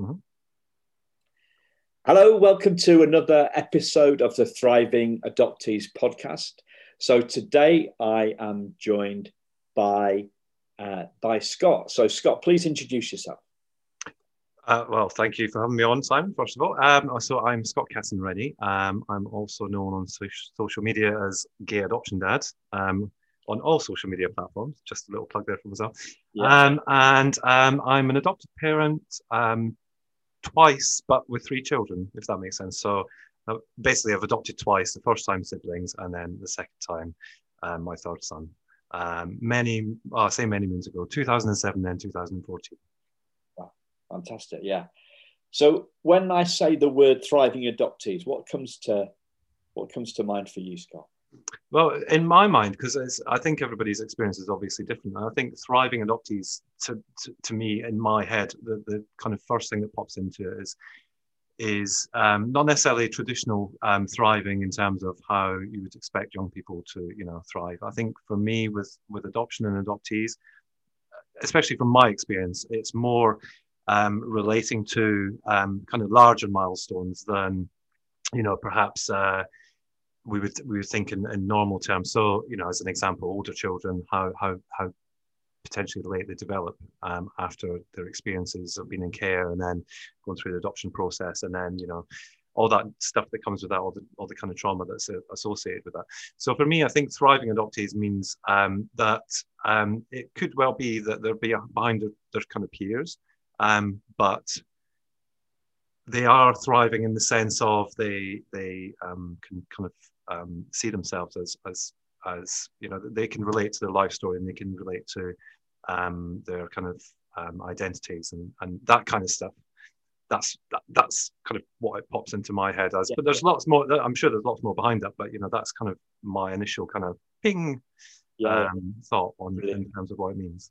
Mm-hmm. Hello, welcome to another episode of the Thriving Adoptees podcast. So today I am joined by uh, by Scott. So Scott, please introduce yourself. Uh, well, thank you for having me on, Simon. First of all, um, so I'm Scott Casson-Rennie. Um, I'm also known on so- social media as Gay Adoption Dad um, on all social media platforms. Just a little plug there for myself. Yeah. Um, and um, I'm an adopted parent, um, twice, but with three children, if that makes sense. So uh, basically, I've adopted twice. The first time siblings, and then the second time um, my third son. Um, many, oh, I say many moons ago, 2007, then 2014. Wow, fantastic! Yeah. So when I say the word thriving adoptees, what comes to what comes to mind for you, Scott? Well, in my mind, because I think everybody's experience is obviously different. I think thriving adoptees, to, to, to, me, in my head, the, the kind of first thing that pops into it is is um, not necessarily traditional um, thriving in terms of how you would expect young people to, you know, thrive. I think for me, with with adoption and adoptees, especially from my experience, it's more um, relating to um, kind of larger milestones than, you know, perhaps. Uh, we would we would think in, in normal terms. So, you know, as an example, older children, how how how potentially late they develop um, after their experiences of being in care and then going through the adoption process and then you know all that stuff that comes with that all the, all the kind of trauma that's associated with that so for me i think thriving adoptees means um, that um, it could well be that they're behind their, their kind of peers um, but they are thriving in the sense of they they um, can kind of um, see themselves as as as you know they can relate to their life story and they can relate to um, their kind of um, identities and and that kind of stuff. That's that, that's kind of what it pops into my head as. Yeah. But there's lots more. I'm sure there's lots more behind that. But you know that's kind of my initial kind of ping yeah. um, thought on Brilliant. in terms of what it means.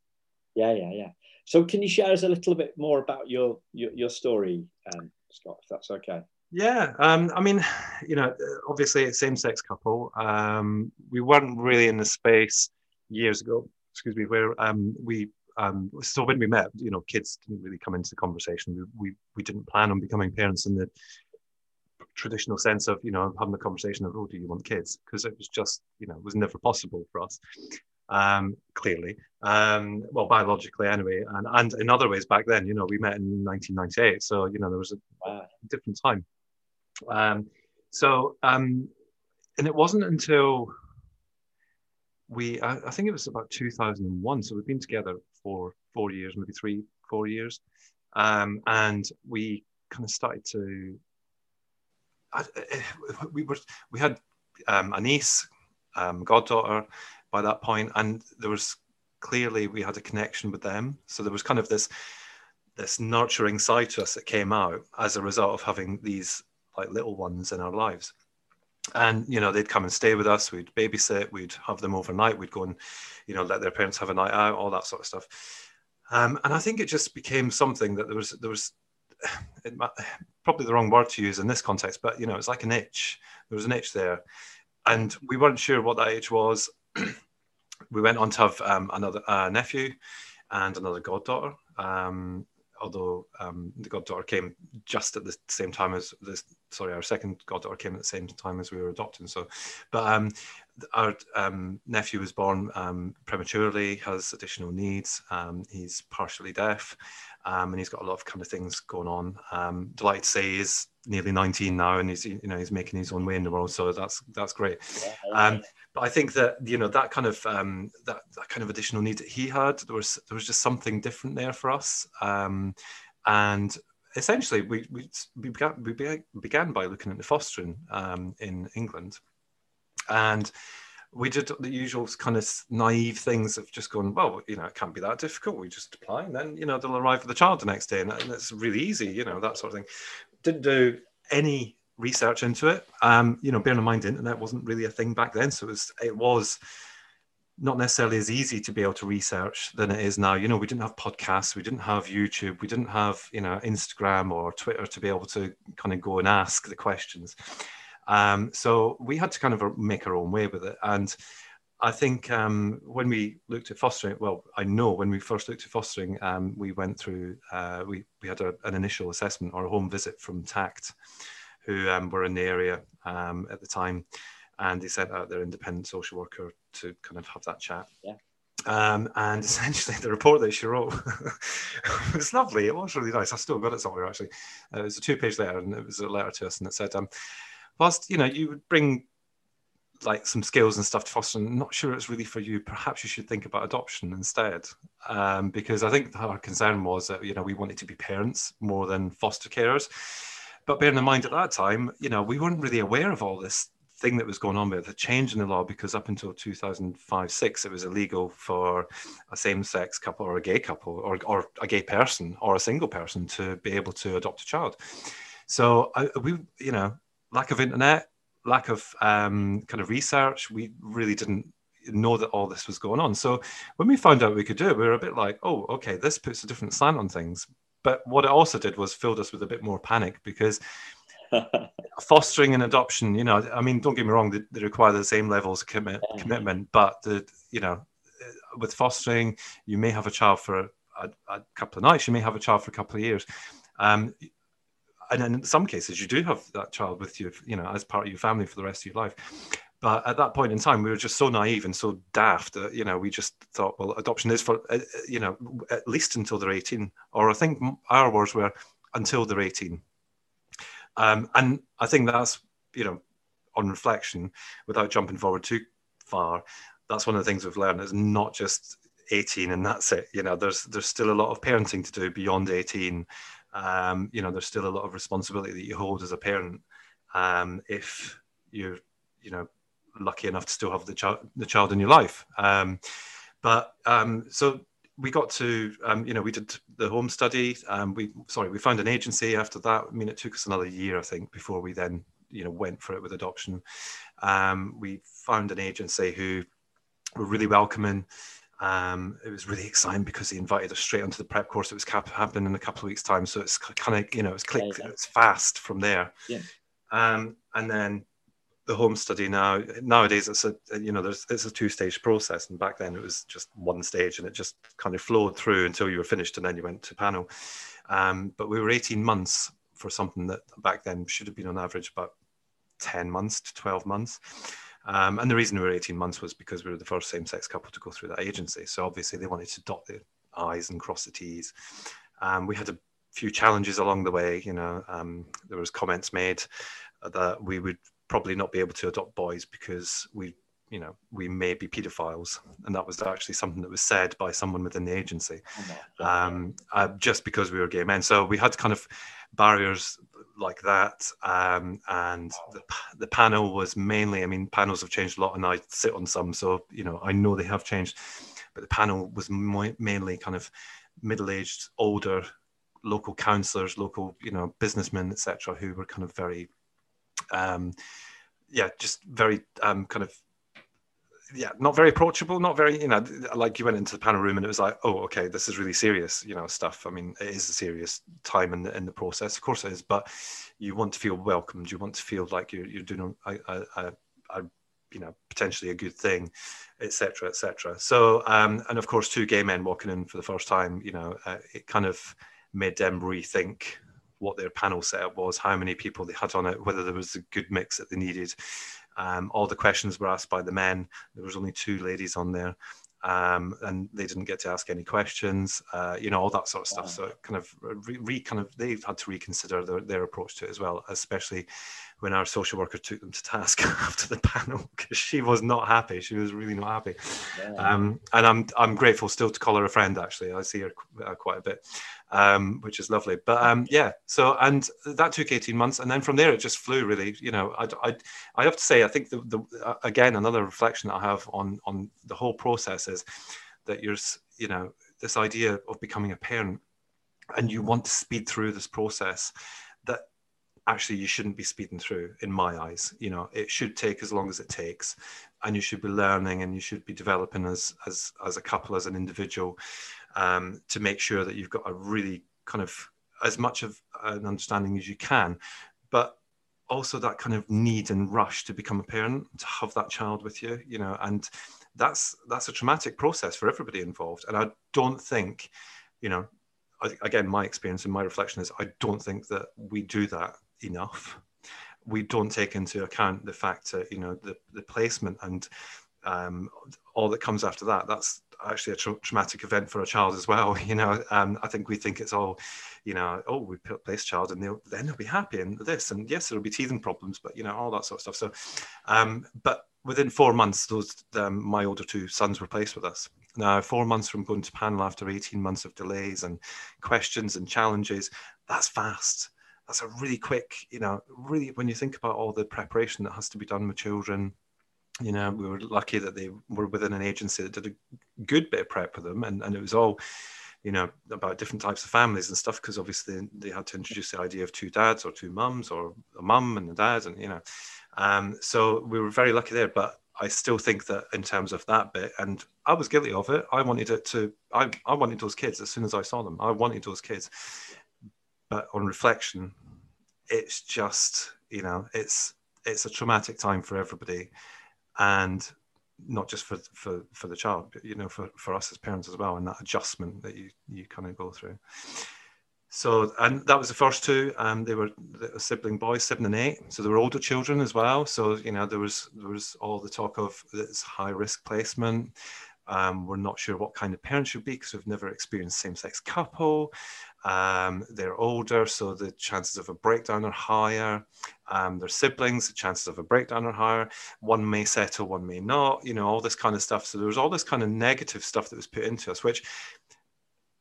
Yeah, yeah, yeah. So can you share us a little bit more about your your, your story, um, Scott, if that's okay? Yeah, um, I mean, you know, obviously, a same-sex couple. Um, we weren't really in the space years ago. Excuse me, where um, we. Um, so when we met, you know, kids didn't really come into the conversation. We, we we didn't plan on becoming parents in the traditional sense of you know having a conversation of oh do you want kids because it was just you know it was never possible for us um, clearly, um, well, biologically anyway, and, and in other ways back then, you know, we met in 1998, so you know there was a different time. Um, so, um, and it wasn't until we, I, I, think it was about 2001. So we've been together for four years, maybe three, four years. Um, and we kind of started to, I, we were, we had um, a niece, um, goddaughter by that point, and there was clearly we had a connection with them. So there was kind of this, this nurturing side to us that came out as a result of having these like little ones in our lives. And you know, they'd come and stay with us. We'd babysit. We'd have them overnight. We'd go and, you know, let their parents have a night out. All that sort of stuff. Um, and I think it just became something that there was there was it, probably the wrong word to use in this context, but you know, it's like an itch. There was an itch there, and we weren't sure what that itch was. we went on to have um, another uh, nephew and another goddaughter. Um, although um, the goddaughter came just at the same time as this sorry our second goddaughter came at the same time as we were adopting. So but um, our um, nephew was born um, prematurely has additional needs. He's partially deaf and he's got a lot of kind of things going on. Delighted to say he's nearly 19 now and he's you know he's making his own way in the world so that's that's great yeah, but I think that you know that kind of um, that that kind of additional need that he had, there was there was just something different there for us, um, and essentially we we, we began we began by looking at the fostering um, in England, and we did the usual kind of naive things of just going, well, you know, it can't be that difficult. We just apply, and then you know they'll arrive with the child the next day, and, and it's really easy, you know, that sort of thing. Didn't do any research into it. Um, you know, bearing in mind, internet wasn't really a thing back then, so it was it was not necessarily as easy to be able to research than it is now. You know, we didn't have podcasts, we didn't have YouTube, we didn't have you know Instagram or Twitter to be able to kind of go and ask the questions. Um, so we had to kind of make our own way with it, and I think um, when we looked at fostering, well, I know when we first looked at fostering, um, we went through, uh, we, we had a, an initial assessment or a home visit from TACT, who um, were in the area um, at the time. And they sent out their independent social worker to kind of have that chat. Yeah. Um, and essentially, the report that she wrote was lovely. It was really nice. I still got it somewhere actually. Uh, it was a two-page letter, and it was a letter to us, and it said, um, "Whilst you know you would bring like some skills and stuff to foster. I'm not sure it's really for you. Perhaps you should think about adoption instead, um, because I think our concern was that you know we wanted to be parents more than foster carers. But bearing in mind at that time, you know, we weren't really aware of all this thing that was going on with the change in the law because up until 2005 6 it was illegal for a same-sex couple or a gay couple or, or a gay person or a single person to be able to adopt a child so I, we you know lack of internet lack of um, kind of research, we really didn't know that all this was going on. So when we found out we could do it, we were a bit like, oh, okay, this puts a different slant on things. But what it also did was filled us with a bit more panic because fostering and adoption, you know, I mean, don't get me wrong, they, they require the same levels of commit, commitment, but the, you know, with fostering, you may have a child for a, a, a couple of nights, you may have a child for a couple of years. Um, and in some cases you do have that child with you you know as part of your family for the rest of your life. But at that point in time we were just so naive and so daft that you know we just thought well adoption is for uh, uh, you know at least until they're 18 or i think our words were until they're 18 um, and i think that's you know on reflection without jumping forward too far that's one of the things we've learned is not just 18 and that's it. You know there's there's still a lot of parenting to do beyond 18 um, you know, there's still a lot of responsibility that you hold as a parent um, if you're, you know, lucky enough to still have the child, the child in your life. Um, but um, so we got to, um, you know, we did the home study. Um, we, sorry, we found an agency after that. I mean, it took us another year, I think, before we then, you know, went for it with adoption. we found an agency who were really welcoming. Um, it was really exciting because he invited us straight onto the prep course. It was cap- happening in a couple of weeks' time, so it's kind of you know it's click, it's fast from there. Yeah. Um, and then the home study now nowadays it's a you know there's it's a two stage process, and back then it was just one stage, and it just kind of flowed through until you were finished, and then you went to panel. Um, but we were 18 months for something that back then should have been on average about 10 months to 12 months. Um, and the reason we were 18 months was because we were the first same sex couple to go through that agency. So obviously they wanted to dot the I's and cross the T's. Um, we had a few challenges along the way. You know, um, there was comments made that we would probably not be able to adopt boys because we, you know, we may be paedophiles, and that was actually something that was said by someone within the agency, oh um, uh, just because we were gay men. So we had kind of barriers like that. Um, and the, the panel was mainly, I mean, panels have changed a lot and I sit on some, so, you know, I know they have changed, but the panel was mainly kind of middle-aged, older local councillors, local, you know, businessmen, etc., who were kind of very, um, yeah, just very um, kind of yeah, not very approachable, not very, you know, like you went into the panel room and it was like, oh, okay, this is really serious, you know, stuff. I mean, it is a serious time in the, in the process, of course it is, but you want to feel welcomed. You want to feel like you're, you're doing a, a, a, a you know, potentially a good thing, etc., etc. So, um, and of course, two gay men walking in for the first time, you know, uh, it kind of made them rethink what their panel setup was, how many people they had on it, whether there was a good mix that they needed. Um, all the questions were asked by the men. There was only two ladies on there, um, and they didn't get to ask any questions. Uh, you know, all that sort of stuff. So kind of re, re, kind of they've had to reconsider their, their approach to it as well, especially when our social worker took them to task after the panel because she was not happy. She was really not happy. Yeah. Um, and I'm I'm grateful still to call her a friend. Actually, I see her uh, quite a bit um, which is lovely. But um, yeah, so and that took eighteen months, and then from there it just flew. Really, you know, I, I, I have to say, I think the, the uh, again another reflection I have on on the whole process is that you're, you know, this idea of becoming a parent, and you want to speed through this process. That actually you shouldn't be speeding through in my eyes you know it should take as long as it takes and you should be learning and you should be developing as as as a couple as an individual um, to make sure that you've got a really kind of as much of an understanding as you can, but also that kind of need and rush to become a parent, to have that child with you, you know, and that's that's a traumatic process for everybody involved. And I don't think, you know, again, my experience and my reflection is I don't think that we do that enough. We don't take into account the fact that you know the the placement and um, all that comes after that. That's actually a tra- traumatic event for a child as well. You know, um, I think we think it's all, you know, oh, we place child and they'll then they'll be happy and this and yes, there'll be teething problems, but you know, all that sort of stuff. So, um, but within four months, those um, my older two sons were placed with us. Now, four months from going to panel after 18 months of delays and questions and challenges, that's fast. That's a really quick, you know, really when you think about all the preparation that has to be done with children, you know, we were lucky that they were within an agency that did a good bit of prep for them, and, and it was all, you know, about different types of families and stuff, because obviously they had to introduce the idea of two dads or two mums or a mum and a dad, and you know, um, so we were very lucky there. But I still think that in terms of that bit, and I was guilty of it. I wanted it to, I, I wanted those kids as soon as I saw them. I wanted those kids, but on reflection, it's just, you know, it's it's a traumatic time for everybody and not just for for for the child but you know for for us as parents as well and that adjustment that you you kind of go through. So and that was the first two um they were the sibling boys seven and eight. So they were older children as well. So you know there was there was all the talk of this high risk placement. Um, we're not sure what kind of parents should be because we've never experienced same-sex couple um, they're older, so the chances of a breakdown are higher. Um, they're siblings, the chances of a breakdown are higher. One may settle, one may not, you know, all this kind of stuff. So there was all this kind of negative stuff that was put into us, which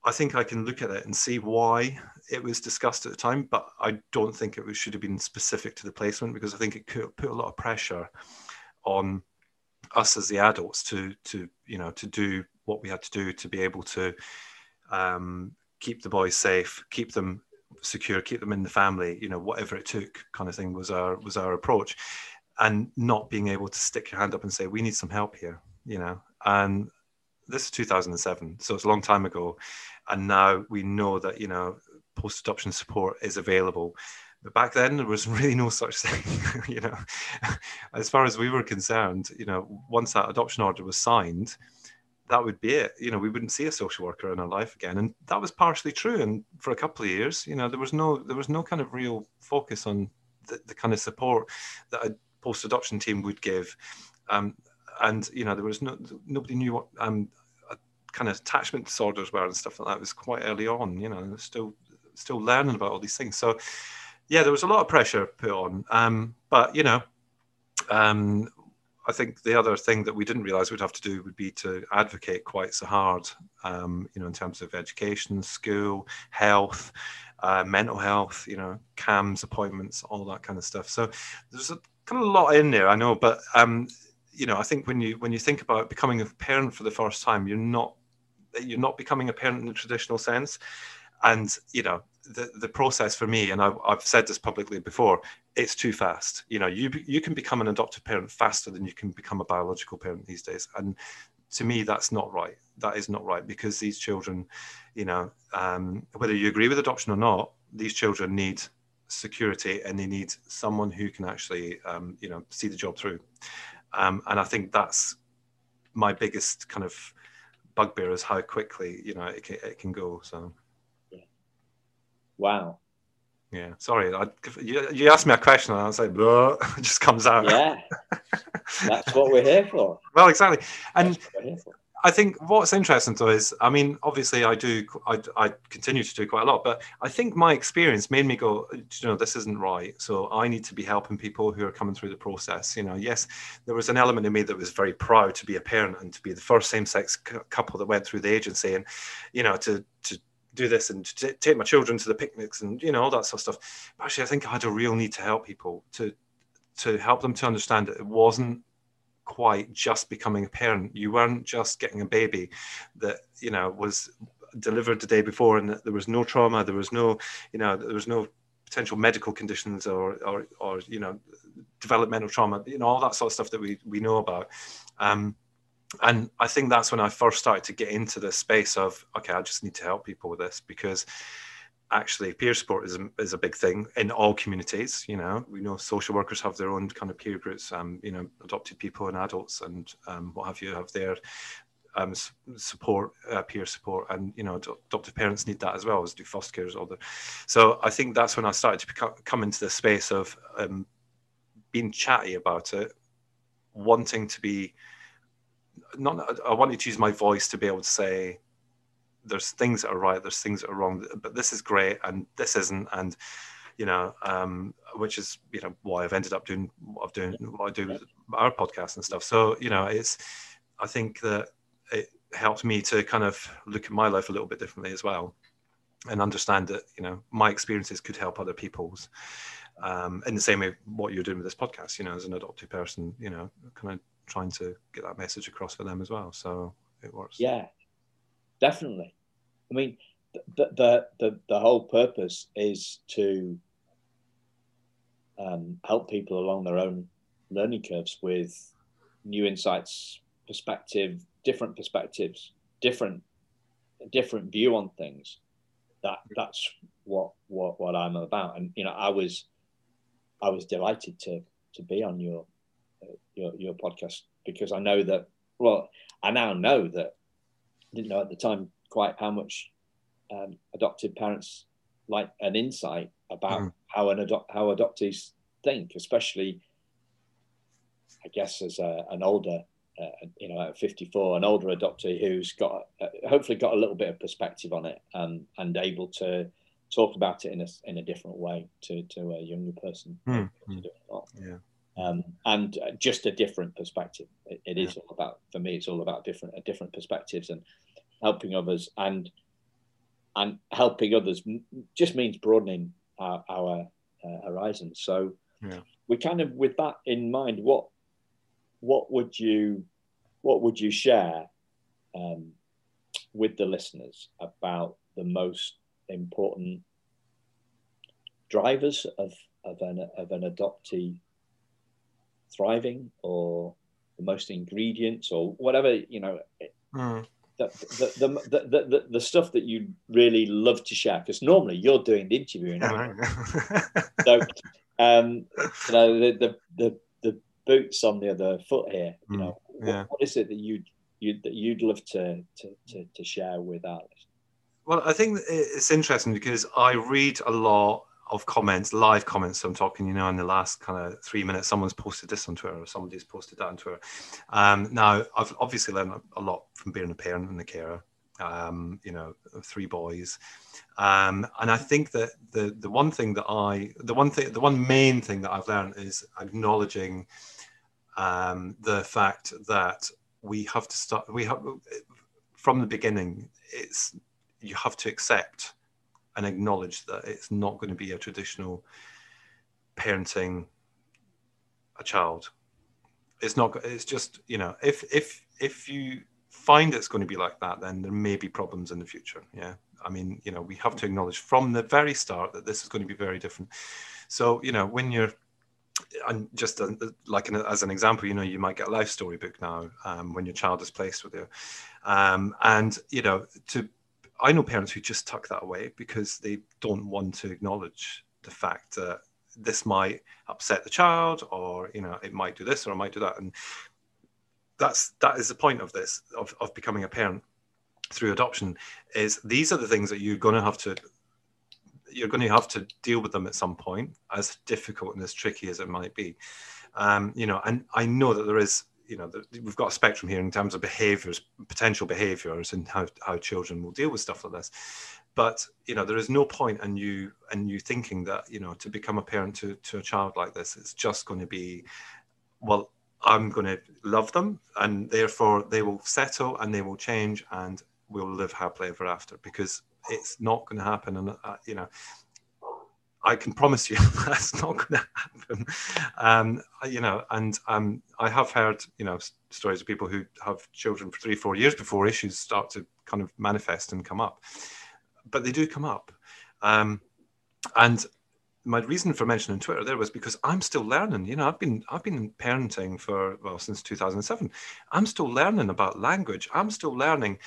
I think I can look at it and see why it was discussed at the time, but I don't think it should have been specific to the placement because I think it could put a lot of pressure on us as the adults to to you know to do what we had to do to be able to um, keep the boys safe, keep them secure, keep them in the family, you know, whatever it took, kind of thing was our was our approach, and not being able to stick your hand up and say we need some help here, you know, and this is 2007, so it's a long time ago, and now we know that you know post adoption support is available. But back then, there was really no such thing. you know, as far as we were concerned, you know, once that adoption order was signed, that would be it. You know, we wouldn't see a social worker in our life again, and that was partially true. And for a couple of years, you know, there was no there was no kind of real focus on the, the kind of support that a post adoption team would give, um, and you know, there was no nobody knew what um, kind of attachment disorders were and stuff like that. It was quite early on, you know, still still learning about all these things. So, yeah, there was a lot of pressure put on, um, but you know. Um, I think the other thing that we didn't realize we'd have to do would be to advocate quite so hard, um, you know, in terms of education, school, health, uh, mental health, you know, CAMHS appointments, all that kind of stuff. So there's a kind of lot in there, I know, but um, you know, I think when you when you think about becoming a parent for the first time, you're not you're not becoming a parent in the traditional sense, and you know, the, the process for me, and I've, I've said this publicly before, it's too fast. You know, you you can become an adoptive parent faster than you can become a biological parent these days, and to me, that's not right. That is not right because these children, you know, um, whether you agree with adoption or not, these children need security and they need someone who can actually, um, you know, see the job through. Um, and I think that's my biggest kind of bugbear is how quickly you know it can, it can go. So. Wow. Yeah, sorry. I, you, you asked me a question and I was like, it just comes out. Yeah, that's what we're here for. well, exactly. And I think what's interesting though is, I mean, obviously I do, I, I continue to do quite a lot, but I think my experience made me go, you know, this isn't right. So I need to be helping people who are coming through the process. You know, yes, there was an element in me that was very proud to be a parent and to be the first same-sex couple that went through the agency, and you know, to to do this and t- take my children to the picnics and you know all that sort of stuff. But actually, I think I had a real need to help people to to help them to understand that it wasn't quite just becoming a parent. You weren't just getting a baby that you know was delivered the day before, and there was no trauma, there was no you know there was no potential medical conditions or or, or you know developmental trauma, you know all that sort of stuff that we we know about. Um, and I think that's when I first started to get into the space of okay, I just need to help people with this because actually peer support is a, is a big thing in all communities you know. We know social workers have their own kind of peer groups um, you know adopted people and adults and um, what have you have their um, support uh, peer support and you know adoptive parents need that as well as do foster carers all the so i think that's when i started to become, come into the space of um, being chatty about it wanting to be not i wanted to use my voice to be able to say there's things that are right, there's things that are wrong, but this is great and this isn't, and you know, um, which is you know why I've ended up doing what I've doing what I do with our podcast and stuff. So you know, it's I think that it helped me to kind of look at my life a little bit differently as well, and understand that you know my experiences could help other people's. Um, in the same way, what you're doing with this podcast, you know, as an adopted person, you know, kind of trying to get that message across for them as well. So it works. Yeah, definitely. I mean, the the the, the whole purpose is to um, help people along their own learning curves with new insights, perspective, different perspectives, different different view on things. That that's what what what I'm about. And you know, I was I was delighted to to be on your your your podcast because I know that well, I now know that didn't know at the time quite how much um, adopted parents like an insight about mm. how an adopt how adoptees think, especially I guess as a, an older, uh, you know, at 54, an older adoptee who's got uh, hopefully got a little bit of perspective on it and and able to talk about it in a in a different way to to a younger person. Mm. Yeah. Um, and uh, just a different perspective. it, it is all about for me. It's all about different uh, different perspectives and helping others and and helping others just means broadening our, our uh, horizons. So yeah. we kind of, with that in mind, what what would you what would you share um, with the listeners about the most important drivers of of an of an adoptee thriving, or the most ingredients, or whatever you know? Mm the, the, the, the, the, stuff that you really love to share because normally you're doing the interviewing so um you know the, the the the boots on the other foot here you mm, know yeah. what, what is it that you'd you that you'd love to to to, to share with us well i think it's interesting because i read a lot of comments, live comments. So I'm talking, you know, in the last kind of three minutes, someone's posted this on Twitter or somebody's posted that on Twitter. Um, now, I've obviously learned a lot from being a parent and a carer, um, you know, three boys. Um, and I think that the, the one thing that I, the one thing, the one main thing that I've learned is acknowledging um, the fact that we have to start, we have, from the beginning, it's, you have to accept and acknowledge that it's not going to be a traditional parenting a child. It's not. It's just you know if if if you find it's going to be like that, then there may be problems in the future. Yeah, I mean you know we have to acknowledge from the very start that this is going to be very different. So you know when you're and just like an, as an example, you know, you might get a life story book now um, when your child is placed with you, um, and you know, to I know parents who just tuck that away because they don't want to acknowledge the fact that this might upset the child or you know it might do this or it might do that. And that's that is the point of this of, of becoming a parent through adoption is these are the things that you're going to have to you're going to have to deal with them at some point as difficult and as tricky as it might be. Um, you know and i know that there is you know, the, we've got a spectrum here in terms of behaviors, potential behaviors, and how, how children will deal with stuff like this. But you know, there is no point in you and you thinking that you know to become a parent to to a child like this, it's just going to be, well, I'm going to love them, and therefore they will settle and they will change, and we'll live happily ever after. Because it's not going to happen, and uh, you know, I can promise you that's not going to happen. Um, you know, and um, I have heard, you know, stories of people who have children for three, four years before issues start to kind of manifest and come up. But they do come up. Um, and my reason for mentioning Twitter there was because I'm still learning. You know, I've been I've been parenting for well since 2007. I'm still learning about language. I'm still learning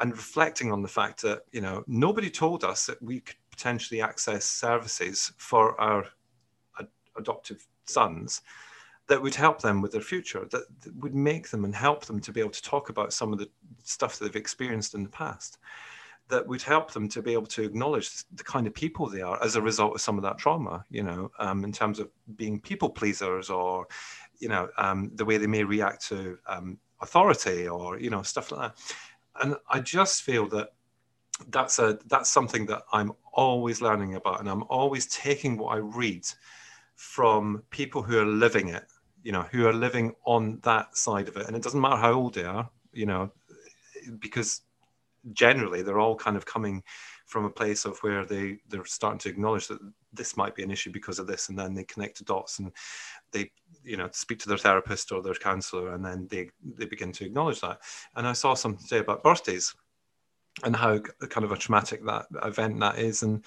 and reflecting on the fact that you know nobody told us that we could potentially access services for our ad- adoptive sons that would help them with their future, that, that, would make them and help them to be able to talk about some of the stuff that they've experienced in the past, that would help them to be able to acknowledge the kind of people they are as a result of some of that trauma, you know, um, in terms of being people pleasers or, you know, um, the way they may react to um, authority or, you know, stuff like that. And I just feel that that's a that's something that I'm always learning about, and I'm always taking what I read from people who are living it, you know, who are living on that side of it, and it doesn't matter how old they are, you know, because generally they're all kind of coming from a place of where they they're starting to acknowledge that this might be an issue because of this and then they connect the dots and they you know speak to their therapist or their counselor and then they they begin to acknowledge that. And i saw something today about birthdays and how kind of a traumatic that event that is. And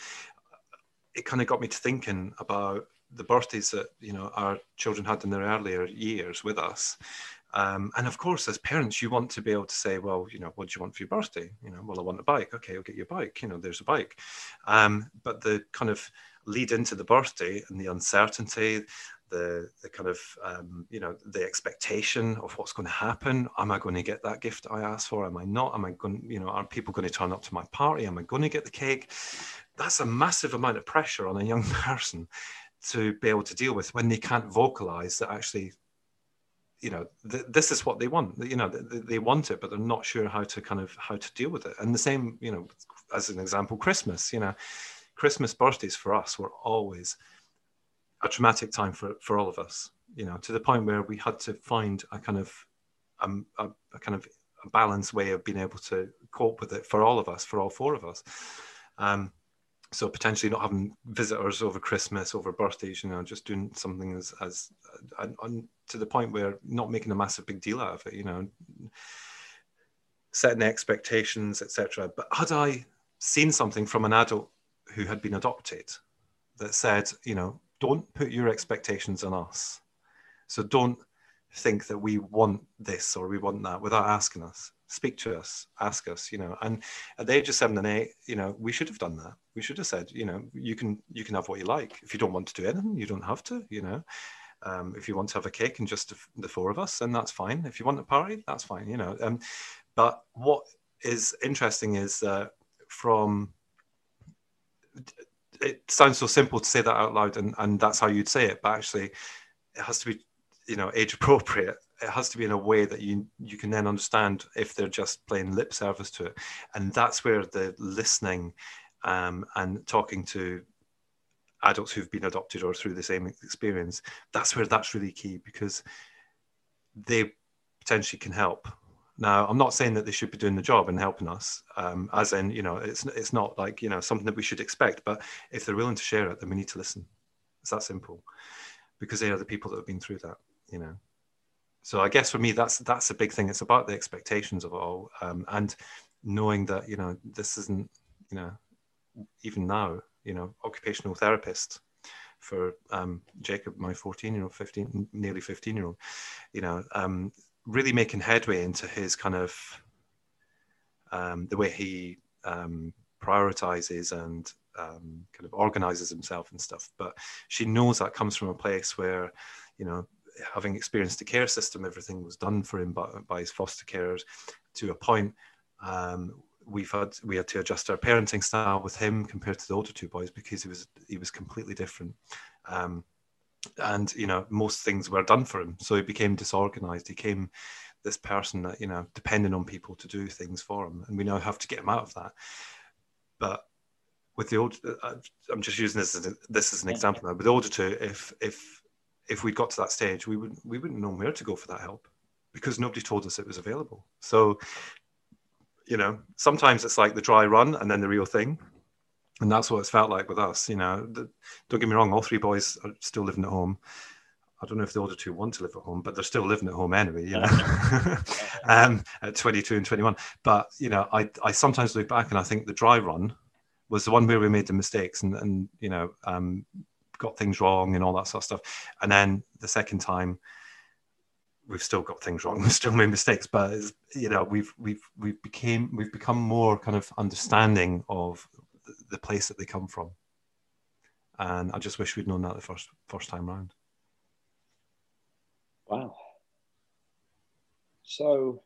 it kind of got me to thinking about the birthdays that you know our children had in their earlier years with us. Um, and of course as parents you want to be able to say well you know what do you want for your birthday? You know well i want a bike. Okay i'll get you a bike. You know there's a bike. Um, but the kind of lead into the birthday and the uncertainty the, the kind of um, you know the expectation of what's going to happen. Am i going to get that gift i asked for? Am i not? Am i going you know are people going to turn up to my party? Am i going to get the cake? That's a massive amount of pressure on a young person to be able to deal with when they can't vocalize that actually you know th- this is what they want. You know th- they want it but they're not sure how to kind of how to deal with it. And the same you know as an example christmas you know christmas birthdays for us were always a traumatic time for, for all of us, you know, to the point where we had to find a kind of um, a, a, kind of a balanced way of being able to cope with it for all of us, for all four of us. Um, so potentially not having visitors over Christmas, over birthdays, you know, just doing something as as uh, to the point where not making a massive big deal out of it, you know, setting expectations, etc. But had I seen something from an adult who had been adopted that said, you know, don't put your expectations on us. So don't think that we want this or we want that without asking us. Speak to us, ask us, you know. And at the age of seven and eight, you know, we should have done that. We should have said, you know, you can you can have what you like. If you don't want to do anything, you don't have to, you know. Um, if you want to have a cake and just the four of us, then that's fine. If you want a party, that's fine, you know. Um, but what is interesting is that from it sounds so simple to say that out loud and, and that's how you'd say it but actually it has to be you know age appropriate. It has to be in a way that you you can then understand if they're just playing lip service to it. And that's where the listening um, and talking to adults who've been adopted or through the same experience that's where that's really key because they potentially can help now, I'm not saying that they should be doing the job and helping us, um, as in, you know, it's it's not like you know something that we should expect. But if they're willing to share it, then we need to listen. It's that simple, because they are the people that have been through that, you know. So I guess for me, that's that's a big thing. It's about the expectations of it all, um, and knowing that you know this isn't, you know, even now, you know, occupational therapist for um, Jacob, my 14 year old, 15, nearly 15 year old, you know, um, really making headway into his kind of um, the way he um, prioritizes and um, kind of organizes himself and stuff. But she knows that comes from a place where, you know, having experienced the care system, everything was done for him by, by his foster carers to a point. Um, we've had we had to adjust our parenting style with him compared to the older two boys because he was he was completely different. Um, and you know most things were done for him. So he became disorganized. He became this person that you know depending on people to do things for him. And we now have to get him out of that. But with the old uh, i'm just using this as a, this as an example now. With the older two if if if we got to that stage we would we wouldn't know where to go for that help because nobody told us it was available. So you know sometimes it's like the dry run and then the real thing and that's what it's felt like with us. You know, the, don't get me wrong, all three boys are still living at home. I don't know if the older two want to live at home, but they're still living at home anyway, you know, um, at 22 and 21. But, you know, I, I sometimes look back and I think the dry run was the one where we made the mistakes and, and you know, um, got things wrong and all that sort of stuff. And then the second time, we've still got things wrong. We've still made mistakes, but you know, we've we've we've became we've become more kind of understanding of the place that they come from. And I just wish we'd known that the first first time round. Wow. So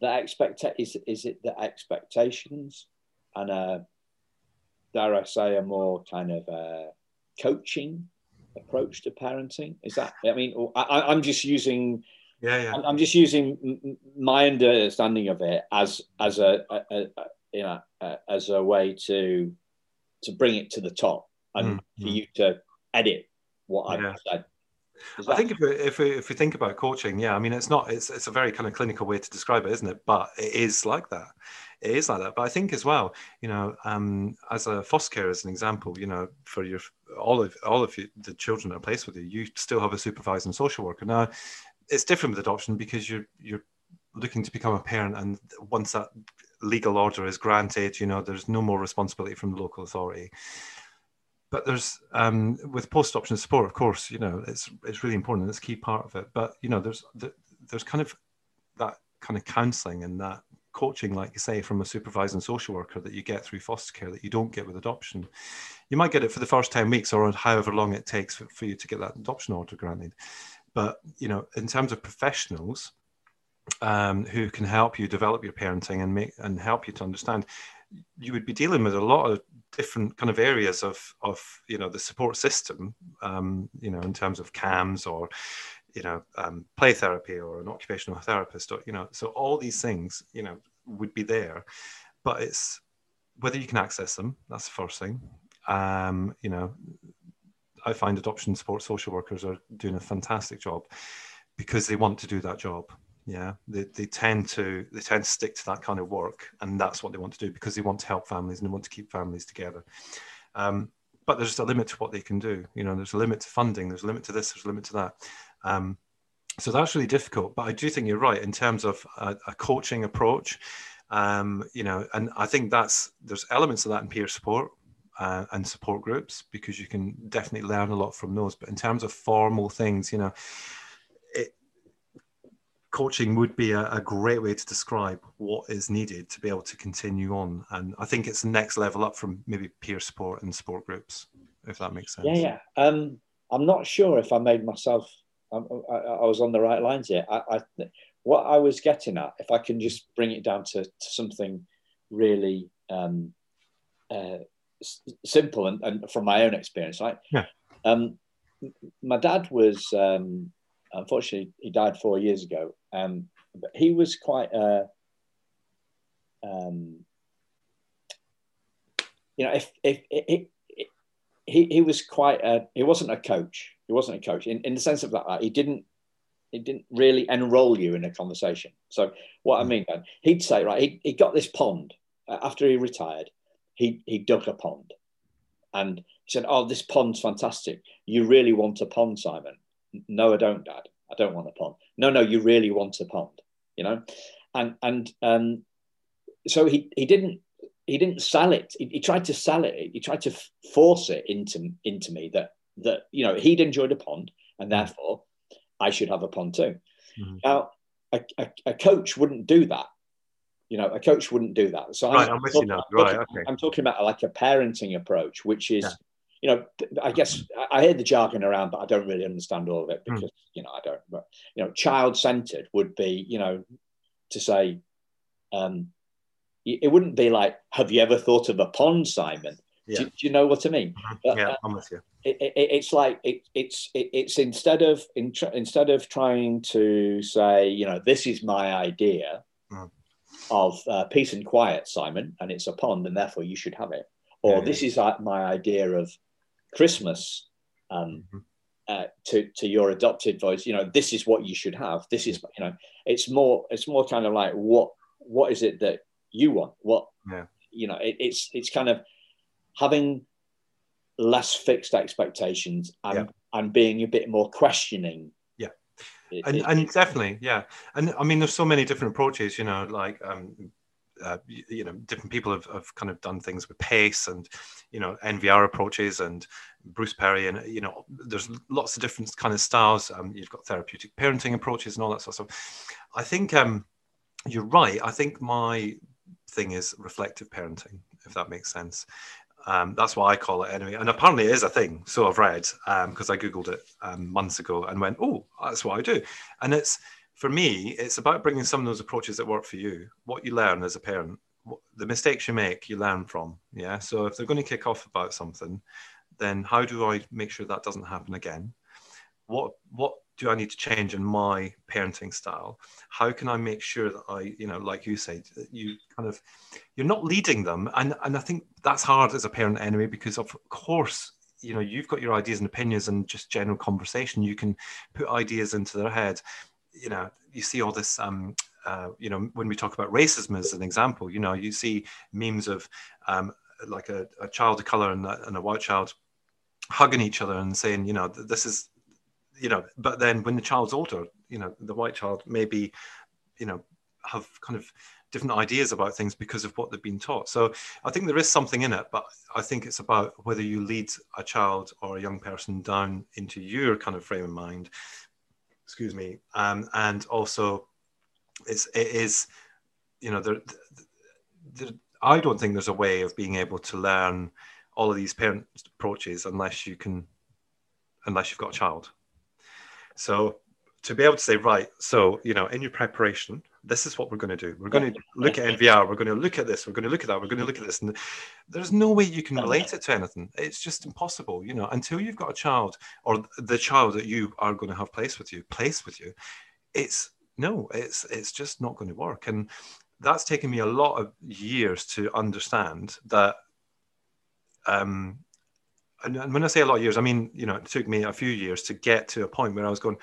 the expect is is it the expectations and uh dare I say a more kind of uh, coaching approach to parenting? Is that I mean I, am just using yeah yeah I'm just using my understanding of it as as a, a, a, you know as a way to to bring it to the top and mm, for mm. you to edit what yeah. I've said. I think if we, if we, if we think about coaching, yeah, I mean, it's not it's it's a very kind of clinical way to describe it, isn't it? But it is like that. It is like that. But I think as well, you know, um, as a foster care, as an example, you know, for your all of all of you, the children that are placed with you, you still have a supervising social worker. Now, it's different with adoption because you're you're looking to become a parent, and once that legal order is granted, you know, there's no more responsibility from the local authority but there's um, with post option support, of course, you know, it's it's really important. And it's a key part of it. But you know, there's there's kind of that kind of counselling and that coaching, like you say, from a supervising social worker that you get through foster care that you don't get with adoption. You might get it for the first 10 weeks or however long it takes for, for you to get that adoption order granted. But, you know, in terms of professionals um, who can help you develop your parenting and make and help you to understand, you would be dealing with a lot of different kind of areas of of you know the support system um, you know in terms of CAMHS or you know um, play therapy or an occupational therapist or you know so all these things you know would be there. But it's whether you can access them that's the first thing. Um, you know i find adoption support social workers are doing a fantastic job because they want to do that job. Yeah they, they tend to they tend to stick to that kind of work and that's what they want to do because they want to help families and they want to keep families together. Um, but there's a limit to what they can do you know there's a limit to funding there's a limit to this there's a limit to that. Um, so that's really difficult but i do think you're right in terms of a, a coaching approach. Um, you know and i think that's there's elements of that in peer support uh, and support groups because you can definitely learn a lot from those but in terms of formal things you know coaching would be a, a, great way to describe what is needed to be able to continue on. And I think it's the next level up from maybe peer support and support groups, if that makes sense. Yeah, yeah. Um, I'm not sure if I made myself. I, I, I was on the right lines here. I, I, what I was getting at, if I can just bring it down to, to something really um, uh, s- simple and, and, from my own experience, right? Yeah. Um, my dad was um, unfortunately he died four years ago. Um, but he was quite a, um, you know, if if, if, if he, he was quite a he wasn't a coach. He wasn't a coach in, in the sense of that he didn't he didn't really enroll you in a conversation. So what I mean, then, he'd say, right, he, he got this pond uh, after he retired. He he dug a pond, and he said, "Oh, this pond's fantastic. You really want a pond, Simon?" no, I don't, Dad. I don't want a pond. No, no, you really want a pond, you know? And and um, so he he didn't he didn't sell it. He, he, tried to sell it. He tried to force it into into me that that you know he'd enjoyed a pond and therefore I should have a pond too. Mm-hmm. Now a, a, a, coach wouldn't do that. You know, a coach wouldn't do that. So right, I'm, I'm with talking, you now. Right, okay. I'm talking about like a parenting approach, which is yeah you know, I guess I hear the jargon around, but I don't really understand all of it hmm. because, mm. you know, I don't, but, you know, child centered would be, you know, to say, um, it wouldn't be like, have you ever thought of a pond, Simon? Yeah. Do, do, you know what I mean? Mm-hmm. Yeah, uh, I'm with you. It, it, it's like it, it's it, it's instead of in, instead of trying to say, you know, this is my idea mm. Of uh, peace and quiet, Simon, and it's a pond, and therefore you should have it. Or yeah, this is uh, my idea of Christmas um, mm-hmm. uh, to to your adopted voice. You know, this is what you should have. This is you know, it's more it's more kind of like what what is it that you want? What yeah. you know, it, it's it's kind of having less fixed expectations and yeah. and being a bit more questioning yeah and, and definitely yeah and i mean there's so many different approaches you know like um uh, you, you, know different people have, have kind of done things with pace and you know nvr approaches and bruce perry and you know there's lots of different kind of styles um, you've got therapeutic parenting approaches and all that sort of stuff i think um, you're right. I think my thing is reflective parenting, if that makes sense. Um, that's what I call it anyway. And apparently it is a thing. So I've read because um, I Googled it um, months ago and went, oh, that's what I do. And it's, for me, it's about bringing some of those approaches that work for you, what you learn as a parent, the mistakes you make, you learn from. Yeah. So if they're going to kick off about something, then how do I make sure that doesn't happen again? What, what do I need to change in my parenting style? How can I make sure that I, you know, like you said, you kind of, you're not leading them, and and I think that's hard as a parent anyway, because of course, you know, you've got your ideas and opinions and just general conversation. You can put ideas into their head. You know, you see all this. Um, uh, you know, when we talk about racism as an example, you know, you see memes of um, like a, a child of color and a, and a white child hugging each other and saying, you know, this is you know, but then when the child's older, you know, the white child maybe, you know, have kind of different ideas about things because of what they've been taught. So I think there is something in it, but I think it's about whether you lead a child or a young person down into your kind of frame of mind. Excuse me, um, and also it's it is, you know, there, there, I don't think there's a way of being able to learn all of these parent approaches unless you can, unless you've got a child. So to be able to say, right, so, you know, in your preparation, this is what we're going to do. We're going to look at NVR. We're going to look at this. We're going to look at that. We're going to look at this. And there's no way you can relate it to anything. It's just impossible, you know, until you've got a child or the child that you are going to have placed with you, placed with you. It's no, it's it's just not going to work. And that's taken me a lot of years to understand that um, and when I say a lot of years, I mean, you know, it took me a few years to get to a point where I was going,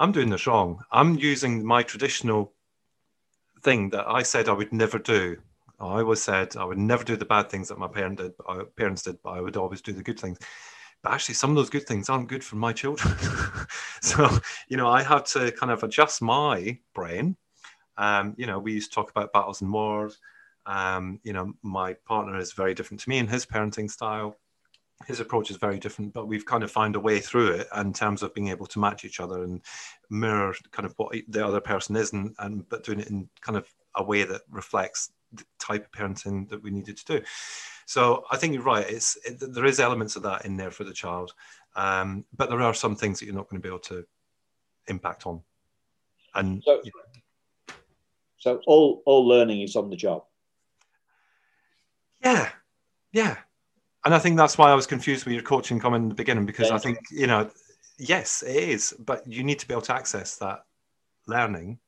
I'm doing this wrong. I'm using my traditional thing that I said I would never do. I always said I would never do the bad things that my did, uh, parents did, but I would always do the good things. But actually, some of those good things aren't good for my children. so, you know, I had to kind of adjust my brain. Um, you know, we used to talk about battles and wars. Um, you know, my partner is very different to me in his parenting style his approach is very different, but we've kind of found a way through it in terms of being able to match each other and mirror kind of what the other person is, and, and but doing it in kind of a way that reflects the type of parenting that we needed to do. So I think you're right. It's it, there is elements of that in there for the child, um, but there are some things that you're not going to be able to impact on. And so, you know. so all all learning is on the job. Yeah, yeah and I think that's why I was confused with your coaching comment in the beginning because yeah. I think you know, yes, it is, but you need to be able to access that learning.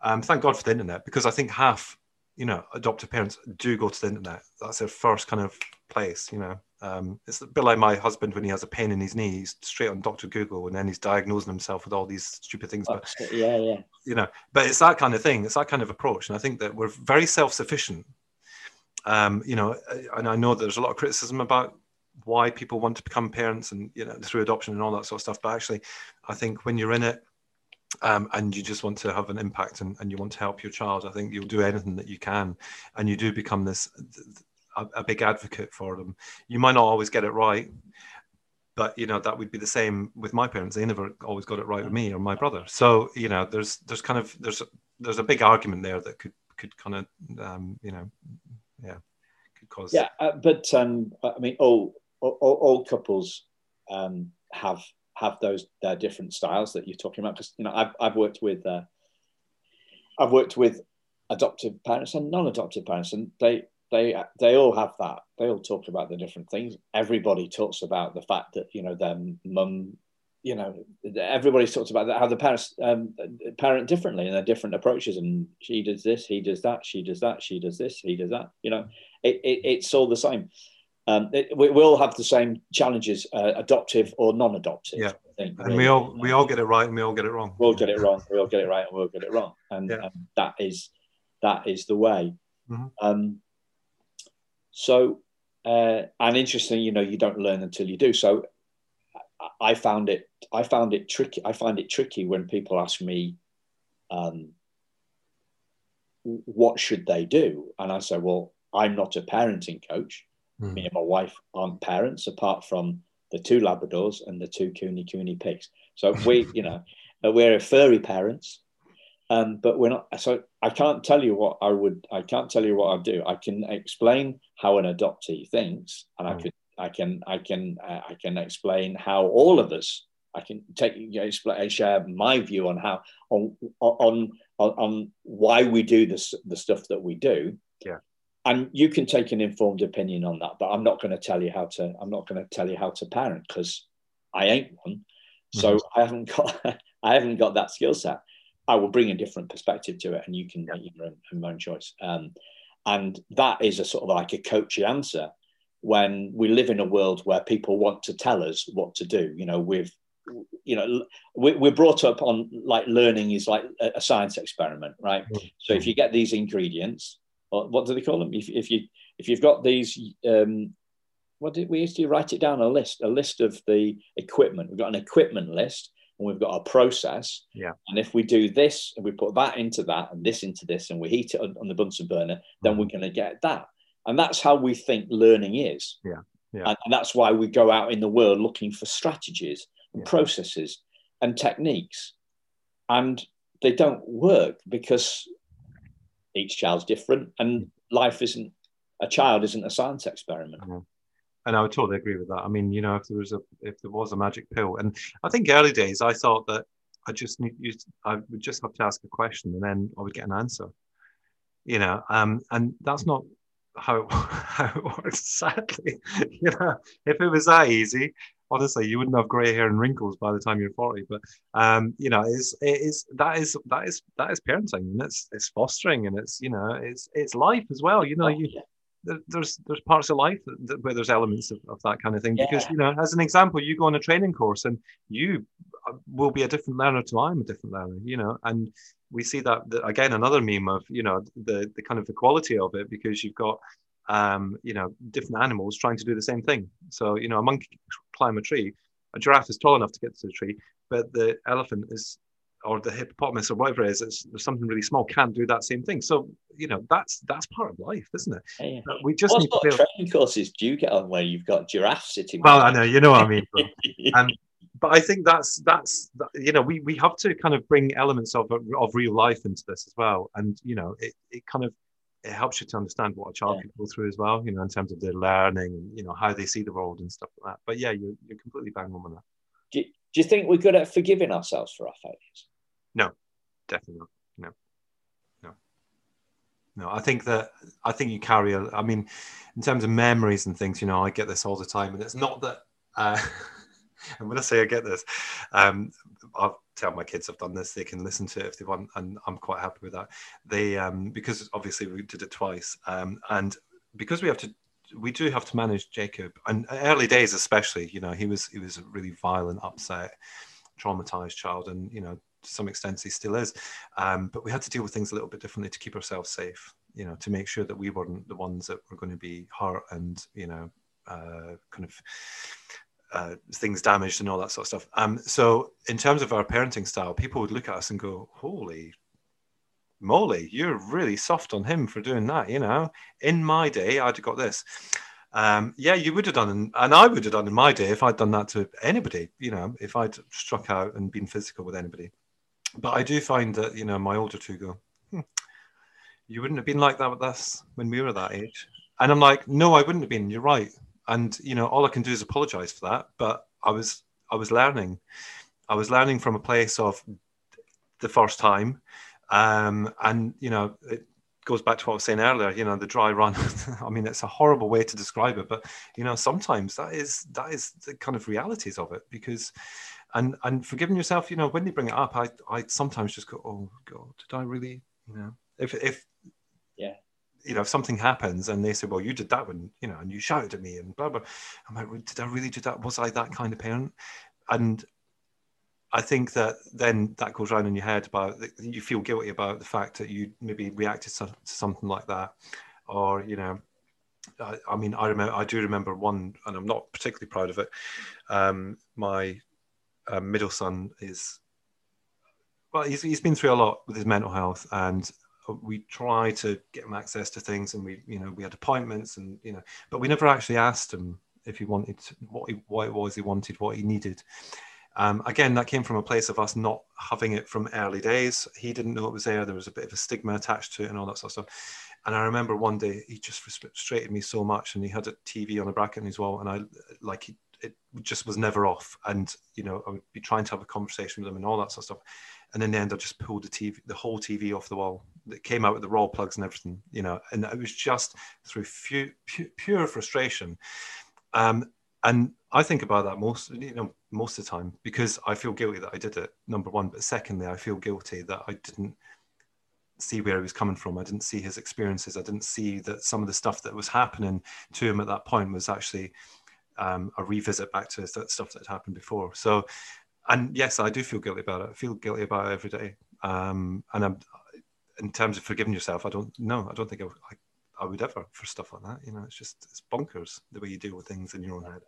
Um, thank God for the internet because I think half, you know, adoptive parents do go to the internet. That's their first kind of place. You know, um, it's a bit like my husband when he has a pain in his knee, he's straight on Doctor Google, and then he's diagnosing himself with all these stupid things. But yeah, yeah, you know, but it's that kind of thing. It's that kind of approach, and I think that we're very self-sufficient um, you know, and I know there's a lot of criticism about why people want to become parents and you know through adoption and all that sort of stuff. But actually, I think when you're in it um, and you just want to have an impact and, and you want to help your child, I think you'll do anything that you can, and you do become this a, a big advocate for them. You might not always get it right, but you know that would be the same with my parents they never always got it right with me or my brother so you know there's there's kind of there's there's a big argument there that could could kind of um, you know yeah. Could cause. Yeah uh, but um i mean all all, all couples um have have those their different styles that you're talking about because you know i've, I've worked with uh, i've worked with adoptive parents and non-adoptive parents and they they they all have that. They all talk about the different things. Everybody talks about the fact that you know their mum you know, everybody talks about that, how the parents um, parent differently and their different approaches. And she does this, he does that, she does that, she does this, he does that. You know, it, it it's all the same. Um, it, we, will have the same challenges, uh, adoptive or non-adoptive. Yeah, think, and really. we all we all get it right and we all get it wrong. We'll get it wrong. We all get it right and we'll get it wrong, and, yeah. and that is that is the way. Mm-hmm. Um, so, uh, and interesting, you know, you don't learn until you do. So, I found it I found it tricky. I find it tricky when people ask me, um, "What should they do?" And I say, "Well, I'm not a parenting coach. Mm. Me and my wife aren't parents, apart from the two Labradors and the two Kune Kune pigs. So we, you know, we're furry parents." Um, but we're not. So I can't tell you what I would. I can't tell you what I'd do. I can explain how an adoptee thinks, and I mm. could. I can. I can. Uh, I can explain how all of us. I can take you know, explain, share my view on how on on on, on why we do this the stuff that we do. Yeah. And you can take an informed opinion on that, but I'm not going to tell you how to. I'm not going to tell you how to parent because I ain't one. So mm-hmm. I haven't got. I haven't got that skill set. I will bring a different perspective to it, and you can make your own, your own choice. Um, and that is a sort of like a coachy answer when we live in a world where people want to tell us what to do. You know, with you know, we're brought up on like learning is like a science experiment, right? Mm-hmm. So if you get these ingredients, or what do they call them? If, if you if you've got these, um, what did we used to write it down a list, a list of the equipment. We've got an equipment list, and we've got a process. Yeah. And if we do this and we put that into that and this into this and we heat it on, on the Bunsen burner, then mm-hmm. we're going to get that. And that's how we think learning is. Yeah. Yeah. And, and that's why we go out in the world looking for strategies and yeah. processes and techniques. And they don't work because each child's different and life isn't a child isn't a science experiment. Mm-hmm and I would totally agree with that. I mean, you know, if there was a if there was a magic pill, and I think early days I thought that I just need you, I would just have to ask a question and then I would get an answer. You know, um, and that's not how it, how it works. Sadly, you know, if it was that easy, honestly, you wouldn't have grey hair and wrinkles by the time you're 40. But um, you know, it's it is that is that is that is parenting and it's it's fostering and it's you know it's it's life as well. You know, you there's there's parts of life that, where there's elements of, of that kind of thing yeah. because you know as an example you go on a training course and you uh, will be a different learner to i'm a different learner you know and we see that, that again another meme of you know the the kind of the quality of it because you've got um you know different animals trying to do the same thing so you know a monkey climb a tree a giraffe is tall enough to get to the tree but the elephant is or the hippopotamus or whatever it is, it's, there's something really small can't do that same thing. So you know that's that's part of life, isn't it? Yeah. We just what need to feel... training courses do you get on where you've got giraffes sitting? Well, I know you know what I mean. But, um, but I think that's that's you know we we have to kind of bring elements of of real life into this as well, and you know it it kind of it helps you to understand what a child yeah. can go through as well, you know, in terms of their learning and you know how they see the world and stuff like that. But yeah, you're you're completely bang on with that. Do you, do you think we're good at forgiving ourselves for our failures? No, definitely not. No, no, no. I think that I think you carry. A, I mean, in terms of memories and things, you know, I get this all the time, and it's not that. Uh, and when I say I get this, um, I'll tell my kids I've done this. They can listen to it if they want, and I'm quite happy with that. They um, because obviously we did it twice, um, and because we have to we do have to manage Jacob and early days especially you know he was he was a really violent upset traumatized child and you know to some extent he still is. Um, but we had to deal with things a little bit differently to keep ourselves safe, you know, to make sure that we weren't the ones that were going to be hurt and, you know, uh, kind of uh, things damaged and all that sort of stuff. Um, so in terms of our parenting style, people would look at us and go, holy moly, you're really soft on him for doing that. You know, in my day, I'd have got this. Um, yeah, you would have done, and I would have done in my day if I'd done that to anybody. You know, if I'd struck out and been physical with anybody. But I do find that, you know, my older two go, hmm, you wouldn't have been like that with us when we were that age. And I'm like, no, I wouldn't have been. You're right. And, you know, all I can do is apologize for that. But I was, I was learning. I was learning from a place of the first time. Um, and, you know, it goes back to what I was saying earlier, you know, the dry run. I mean, it's a horrible way to describe it, but, you know, sometimes that is, that is the kind of realities of it because, and and forgiving yourself you know when they bring it up i i sometimes just go oh god did i really you know if if yeah you know if something happens and they say well you did that when you know and you shouted at me and blah blah i'm like did i really do that? Was i that kind of parent? And i think that then that goes around in your head about you feel guilty about the fact that you maybe reacted to, to something like that. Or you know I, I, mean i remember i do remember one and i'm not particularly proud of it. Um, my uh, middle son is well, he's, he's been through a lot with his mental health, and we try to get him access to things, and we you know we had appointments, and you know, but we never actually asked him if he wanted what he, what it was he wanted, what he needed, Um, again, that came from a place of us not having it from early days. He didn't know it was there. There was a bit of a stigma attached to it and all that sort of stuff. And I remember one day he just frustrated me so much, and he had a TV on a bracket in his wall, and I like it just was never off. And you know, I would be trying to have a conversation with him and all that sort of stuff. And in the end, I just pulled the TV, the whole TV off the wall. It came out with the raw plugs and everything, you know. And it was just through pure, pure frustration. Um, and I think about that most, you know, most of the time because I feel guilty that I did it. Number one, but secondly, I feel guilty that I didn't see where he was coming from. I didn't see his experiences. I didn't see that some of the stuff that was happening to him at that point was actually um, a revisit back to that stuff that had happened before. So, and yes, I do feel guilty about it. I feel guilty about it every day. Um, and I'm, in terms of forgiving yourself, I don't know. I don't think I, I, I would ever for stuff like that. You know, it's just it's bonkers the way you deal with things in your own head.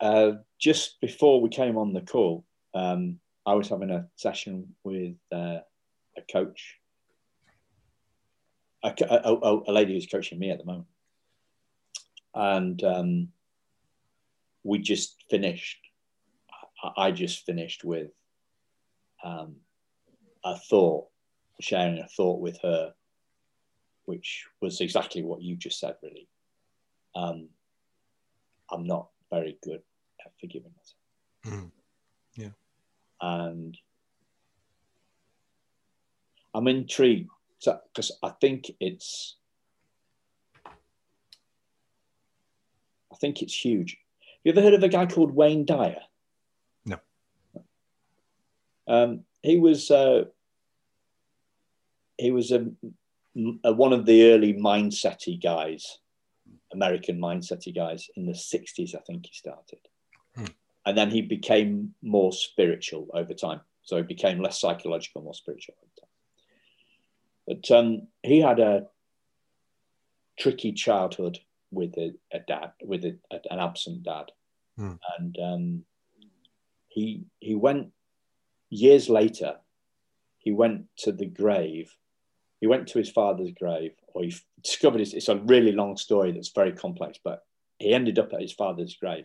Uh, just before we came on the call, um, I was having a session with uh, a coach, a, a, a, lady who's coaching me at the moment, and um, we just finished. I just finished with um, a thought, sharing a thought with her, which was exactly what you just said, really. Um, I'm not very good at forgiving myself. Mm. Yeah. And I'm intrigued because I think it's I think it's huge. You ever heard of a guy called Wayne Dyer? Um, he was uh, he was a, a, one of the early mindsety guys American mindsety guys in the 60s, I think he started. Hmm. And then he became more spiritual over time. So he became less psychological, more spiritual over time. But um, he had a tricky childhood with a, a dad, with a, a, an absent dad. Hmm. And um, he, he went, years later, he went to the grave he went to his father's grave, or he discovered his, it's a really long story that's very complex, but he ended up at his father's grave.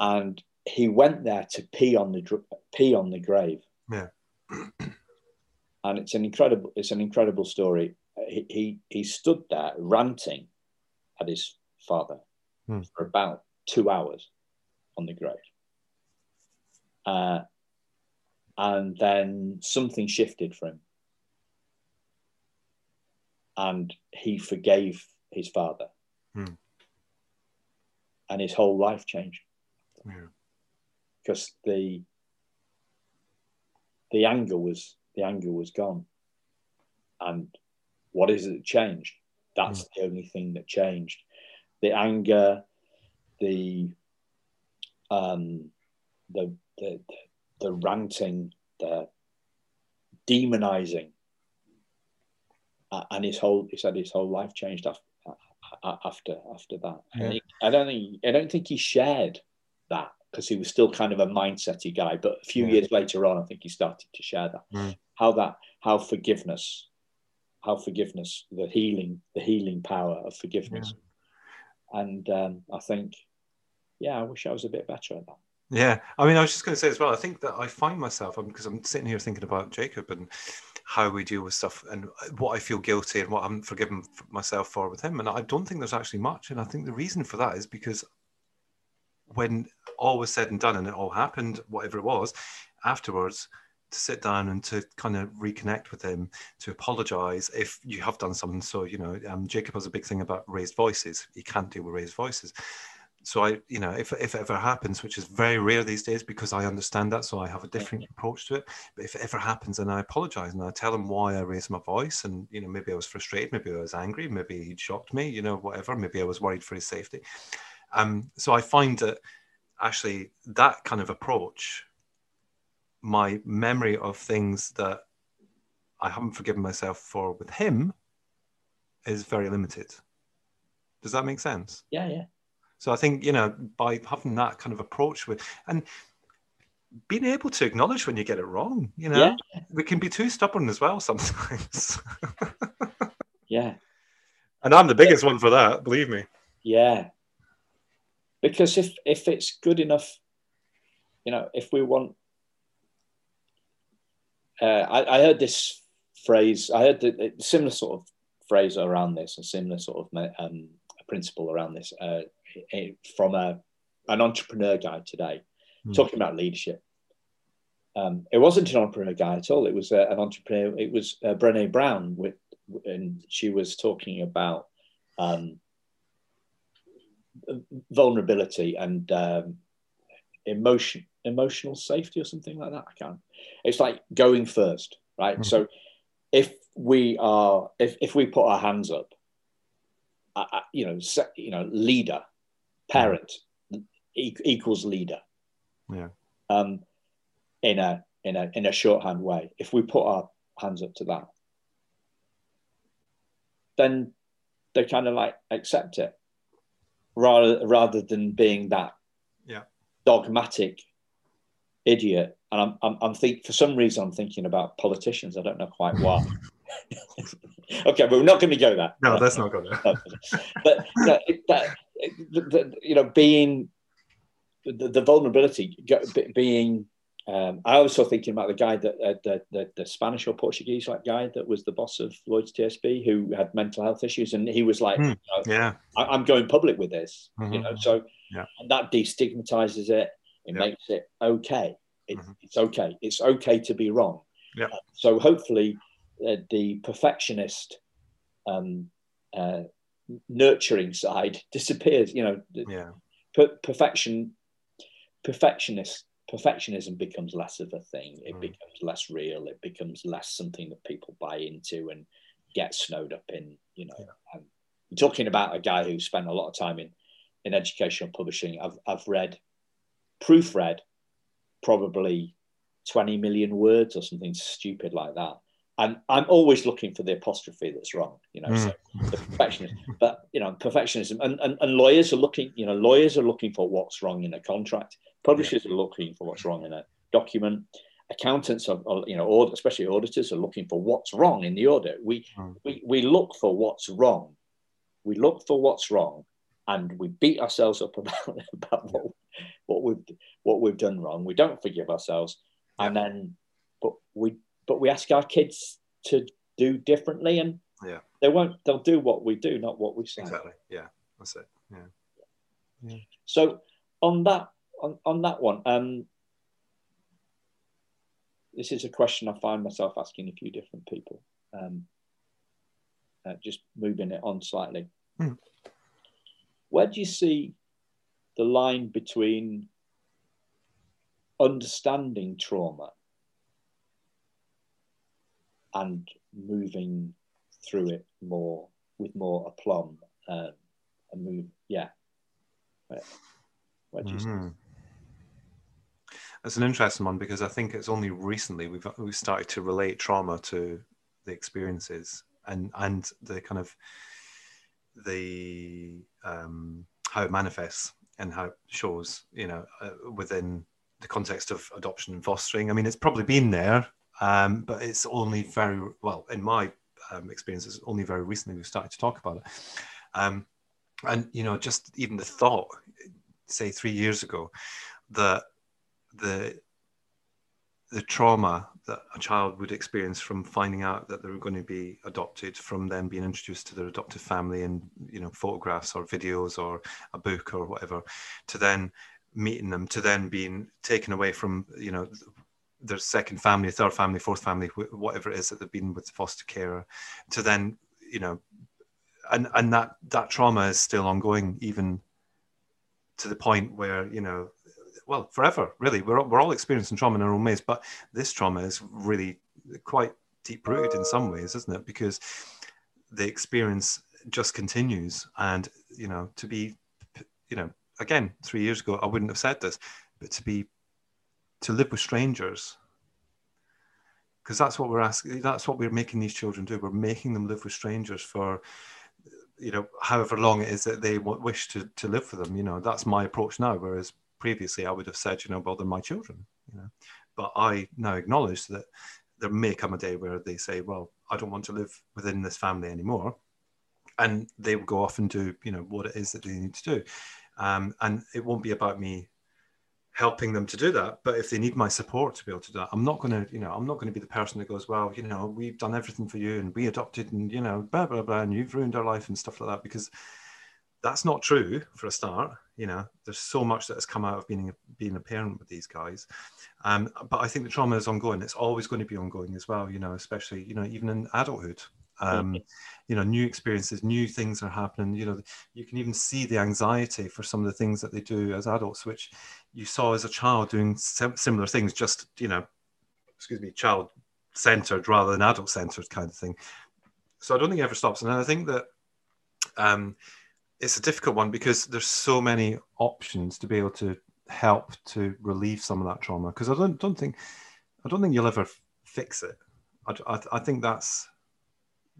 And he went there to pee on the pee on the grave. Yeah. and it's an incredible it's an incredible story. He he, he stood there ranting at his father hmm. for about two hours on the grave. Uh, and then something shifted for him. And he forgave his father. Hmm. And his whole life changed. Because yeah. the the anger was the anger was gone. And what is it that changed? That's hmm. the only thing that changed. The anger, the um, the, the, the ranting, the demonizing, uh, and his whole he said his whole life changed after after after that. Yeah. I don't think I don't think he shared that because he was still kind of a mindsety guy. But a few yeah. years later on, I think he started to share that mm. how that how forgiveness, how forgiveness, the healing, the healing power of forgiveness, yeah. and um, I think, yeah, I wish I was a bit better at that. Yeah, I mean, I was just going to say as well. I think that I find myself because I'm sitting here thinking about Jacob and how we deal with stuff and what I feel guilty and what I'm forgiven myself for with him. And I don't think there's actually much. And I think the reason for that is because when all was said and done and it all happened, whatever it was, afterwards, to sit down and to kind of reconnect with him, to apologize if you have done something. So, you know, um, Jacob has a big thing about raised voices. He can't deal with raised voices so I, you know, if, if it ever happens, which is very rare these days because I understand that, so I have a different approach to it. But if it ever happens, and I apologize and I tell him why I raised my voice, and you know, maybe I was frustrated, maybe I was angry, maybe he'd shocked me, you know, whatever. Maybe I was worried for his safety. Um, so I find that actually that kind of approach, my memory of things that I haven't forgiven myself for with him, is very limited. Does that make sense? Yeah, yeah. So I think you know by having that kind of approach with and being able to acknowledge when you get it wrong, you know, yeah. we can be too stubborn as well sometimes. yeah. And I'm the biggest yeah. one for that, believe me. Yeah. because if if it's good enough, you know, if we want, uh, I, I heard this phrase. I heard the, similar sort of phrase around this, a similar sort of um, principle around this uh, from a an entrepreneur guy today, mm. talking about leadership. Um, it wasn't an entrepreneur guy at all. It was uh, an entrepreneur. It was uh, Brené Brown, with, and she was talking about um, vulnerability and um, emotion, emotional safety, or something like that. I can't. It's like going first, right? Mm-hmm. So if we are, if, if we put our hands up, uh you know, you know, leader, parent e- equals leader. Yeah. Um, in a in a in a shorthand way. If we put our hands up to that, then they kind of like accept it rather rather than being that yeah dogmatic idiot. And I'm I'm, I'm think for some reason I'm thinking about politicians. I don't know quite why. okay, but we're not going to go there. No, that's not going to. but you know, that, you know, being the, the vulnerability, being um, I was also thinking about the guy that uh, the, the, the Spanish or Portuguese like guy that was the boss of Lloyds TSB who had mental health issues, and he was like, mm, you know, "Yeah, I, am going public with this," mm-hmm. you know. So yeah. that destigmatizes it. It makes it okay. It, mm-hmm. It's okay. It's okay to be wrong. Yeah. Uh, so hopefully, uh, the perfectionist, um, uh, nurturing side disappears. You know, yeah. Per- perfection, perfectionist perfectionism becomes less of a thing. It mm. becomes less real. It becomes less something that people buy into and get snowed up in. You know, yeah. talking about a guy who spent a lot of time in in educational publishing. I've I've read, proofread, probably twenty million words or something stupid like that. And I'm always looking for the apostrophe that's wrong, you know. Mm. So the perfectionism, but you know, perfectionism, and, and and lawyers are looking, you know, lawyers are looking for what's wrong in a contract Publishers yeah. are looking for what's wrong in a document. Accountants are, are you know, especially auditors are looking for what's wrong in the audit. We, mm. we, we look for what's wrong. We look for what's wrong and we beat ourselves up about, about what, what we've what we've done wrong. We don't forgive ourselves, and then but we but we ask our kids to do differently, and yeah, they won't. They'll do what we do, not what we say. Exactly. Yeah, that's it. Yeah. yeah. So on that on, on that one, um, this is a question I find myself asking a few different people. Um, uh, just moving it on slightly. Mm. Where do you see the line between understanding trauma and moving through it more with more aplomb um, and move? Yeah. Where, where do you mm-hmm. It's an interesting one because I think it's only recently we've we've started to relate trauma to the experiences and and the kind of the um, how it manifests and how it shows, you know, uh, within the context of adoption and fostering. I mean, it's probably been there, um, but it's only very well in my um, experience. It's only very recently we've started to talk about it. Um, and you know, just even the thought, say three years ago, that the the trauma that a child would experience from finding out that they're going to be adopted, from them being introduced to their adoptive family and you know photographs or videos or a book or whatever, to then meeting them, to then being taken away from you know their second family, third family, fourth family, whatever it is that they've been with the foster carer, to then you know, and and that that trauma is still ongoing even to the point where you know well forever really. We're, we're all experiencing trauma in our own ways but this trauma is really quite deep rooted in some ways isn't it? Because the experience just continues and you know to be you know again three years ago i wouldn't have said this but to be to live with strangers because that's what we're asking that's what we're making these children do we're making them live with strangers for you know however long it is that they wish to, to live for them you know that's my approach now whereas previously I would have said, you know, well, they're my children, you know. But I now acknowledge that there may come a day where they say, well, I don't want to live within this family anymore. And they will go off and do, you know, what it is that they need to do. um, and it won't be about me helping them to do that. But if they need my support to be able to do that, I'm not going to, you know, I'm not going to be the person that goes, well, you know, we've done everything for you and we adopted and, you know, blah, blah, blah, and you've ruined our life and stuff like that because that's not true for a start. You know, there's so much that has come out of being, being a parent with these guys. Um, but I think the trauma is ongoing. It's always going to be ongoing as well, you know, especially, you know, even in adulthood. Um, mm-hmm. you know, new experiences, new things are happening. You know, you can even see the anxiety for some of the things that they do as adults, which you saw as a child doing similar things, just you know, excuse me, child centered rather than adult centered kind of thing. So I don't think it ever stops, and I think that um, it's a difficult one because there's so many options to be able to help to relieve some of that trauma. Because I don't don't think I don't think you'll ever fix it. I, I, I think that's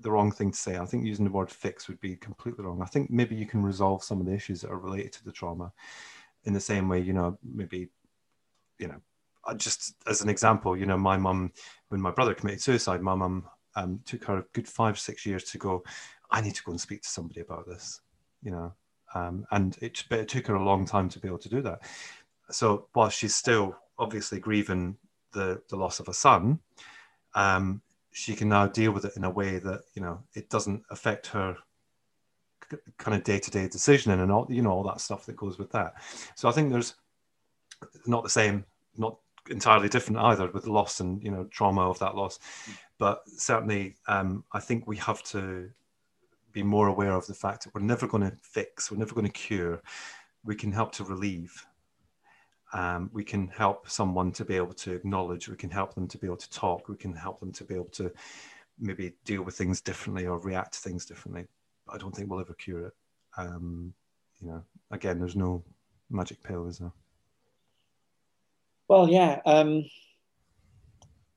the wrong thing to say. I think using the word fix would be completely wrong. I think maybe you can resolve some of the issues that are related to the trauma in the same way, you know, maybe, you know, just as an example, you know, my mum, when my brother committed suicide, my mum um, took her a good five, six years to go, I need to go and speak to somebody about this, you know, um, and it, but it took her a long time to be able to do that. So while she's still obviously grieving the, the loss of a son, um, she can now deal with it in a way that, you know, it doesn't affect her kind of day-to-day decisioning and all you know all that stuff that goes with that. So i think there's not the same not entirely different either with loss and you know trauma of that loss. But certainly um, i think we have to be more aware of the fact that we're never going to fix we're never going to cure. We can help to relieve. Um, we can help someone to be able to acknowledge we can help them to be able to talk we can help them to be able to maybe deal with things differently or react to things differently I don't think we'll ever cure it. Um, you know, again, there's no magic pill, is there? Well, yeah. Um,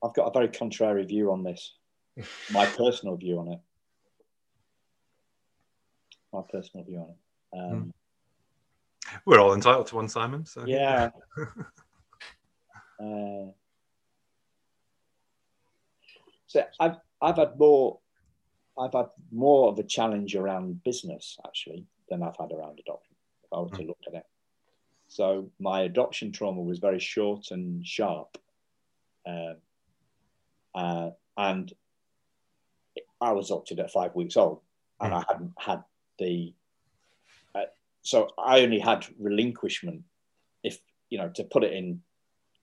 I've got a very contrary view on this. My personal view on it. My personal view on it. Um, mm. We're all entitled to one, Simon. So. Yeah. uh, so I've I've had more I've had more of a challenge around business actually than I've had around adoption, if I were to hmm. look at it. So my adoption trauma was very short and sharp. Uh, uh, and I was adopted at five weeks old and mm. I hadn't had the, uh, so I only had relinquishment if, you know, to put it in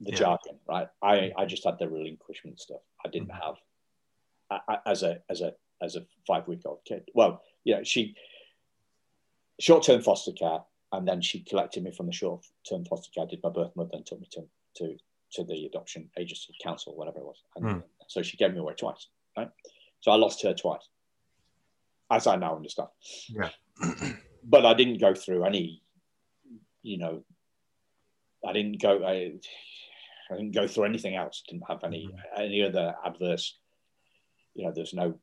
the yeah. jargon, right? I, hmm. I just had the relinquishment stuff. I didn't mm. have, I, I, as a, as a as a five week old kid. Well, you know, she short term foster care, and then she collected me from the short term foster care, did my birth mother, and took me to, to, to the adoption agency council, whatever it was. And mm. so she gave me away twice, right? So I lost her twice, as I now understand. Yeah. but I didn't go through any, you know, I didn't go. I, I didn't go through anything else. Didn't have any mm any other adverse. You know, there's no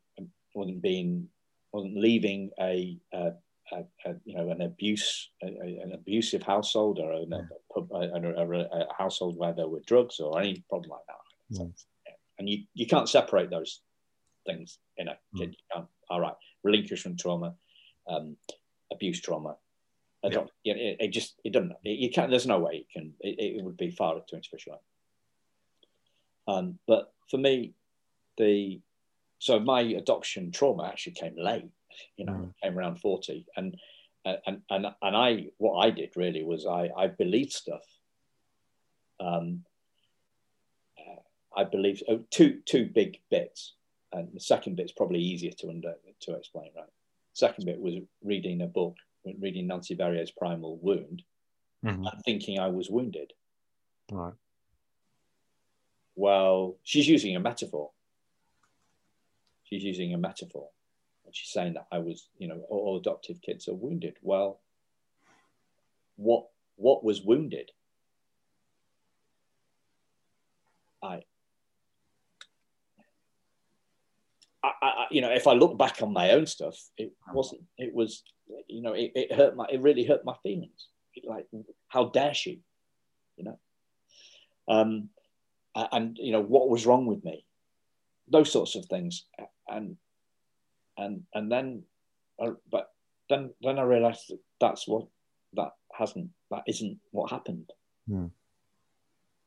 wasn't being wasn't leaving a, a, a, a you know an abuse an abusive household or a, a, household where there were drugs or any problem like that. And you, you can't separate those things in a kid. Mm. You. All right, relinquishment trauma, um, abuse trauma. I don't, yeah. it, it, just it doesn't. It, you can't. There's no way it can. It, it would be far too insufficient. Um, but for me, the so my adoption trauma actually came late you know mm. came around 40 and and and and i what i did really was i i believed stuff. Um i believed oh, two two big bits. And the second bit's probably easier to under to explain right? Second bit was reading a book reading nancy Verrier's primal wound mm-hmm. and thinking i was wounded. Right. Well she's using a metaphor she's using a metaphor and she's saying that I was, you know, all adoptive kids are wounded. Well, what what was wounded? I, I, I, you know, if I look back on my own stuff, it wasn't. It was, you know, it, it hurt my. It really hurt my feelings. Like, how dare she? You know, um, and you know what was wrong with me? Those sorts of things and and and then uh, but then then I realized that that's what that hasn't. That isn't what happened. Hmm.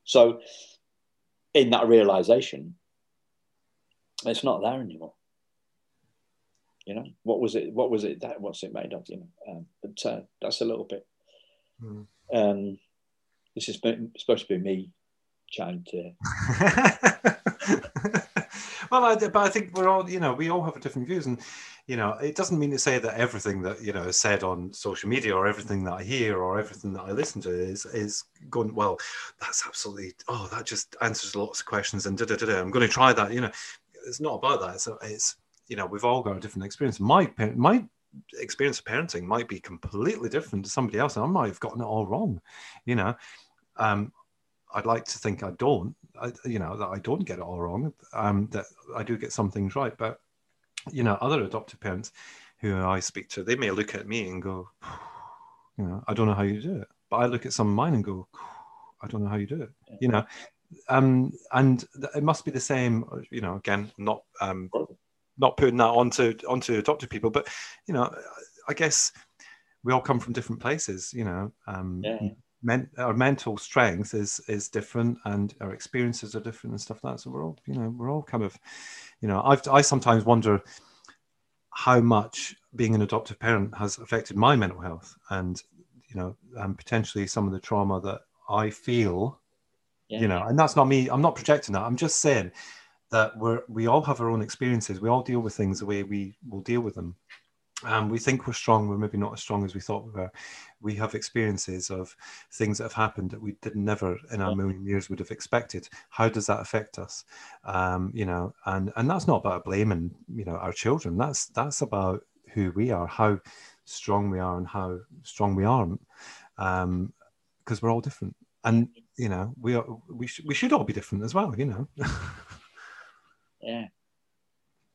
So, in that realization, it's not there anymore. You know, what was it? What was it? That what's it made of? You know, um, but uh, that's a little bit. Hmm. Um, this is supposed to be me trying to. well, I, but I think we're all, you know, we all have different views, and you know, it doesn't mean to say that everything that you know is said on social media or everything that I hear or everything that I listen to is is going well. That's absolutely oh, that just answers lots of questions and da da da. da. I'm going to try that. You know, it's not about that. So it's you know, we've all got a different experience. My my experience of parenting might be completely different to somebody else. I might have gotten it all wrong. You know, um, I'd like to think I don't. I, you know that I don't get it all wrong. Um, that I do get some things right, but you know, other adoptive parents who I speak to, they may look at me and go, you know, I don't know how you do it. But I look at some of mine and go, I don't know how you do it. You know, um, and it must be the same. You know, again, not um, not putting that onto onto adopted people, but you know, I guess we all come from different places. You know, um, yeah. Men, our mental strength is is different, and our experiences are different and stuff like that. So we're all, you know, we're all kind of, you know, I've I sometimes wonder how much being an adoptive parent has affected my mental health, and you know, and potentially some of the trauma that I feel. Yeah. You know, and that's not me. I'm not projecting that. I'm just saying that we're we all have our own experiences. We all deal with things the way we will deal with them. Um, we think we're strong, we're maybe not as strong as we thought we were. We have experiences of things that have happened that we did never in our million years would have expected. How does that affect us? Um, you know, and and that's not about blaming you know our children. That's that's about who we are, how strong we are, and how strong we aren't, because um, we're all different. And you know, we are we should we should all be different as well. You know. Yeah.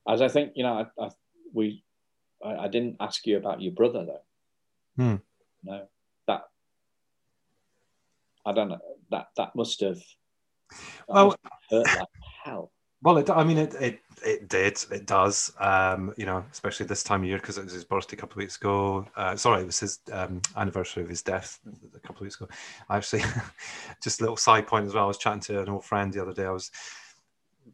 As I think, you know, I, I we, I, I, didn't ask you about your brother though. Hmm. No, that I don't know. That that must have. That well, must have hurt like hell. Well, it, I mean, it, it it did, it does. Um, you know, especially this time of year because it was his birthday a couple of weeks ago. Uh, sorry, it was his um, anniversary of his death a couple of weeks ago. I actually, just a little side point as well. I was chatting to an old friend the other day. I was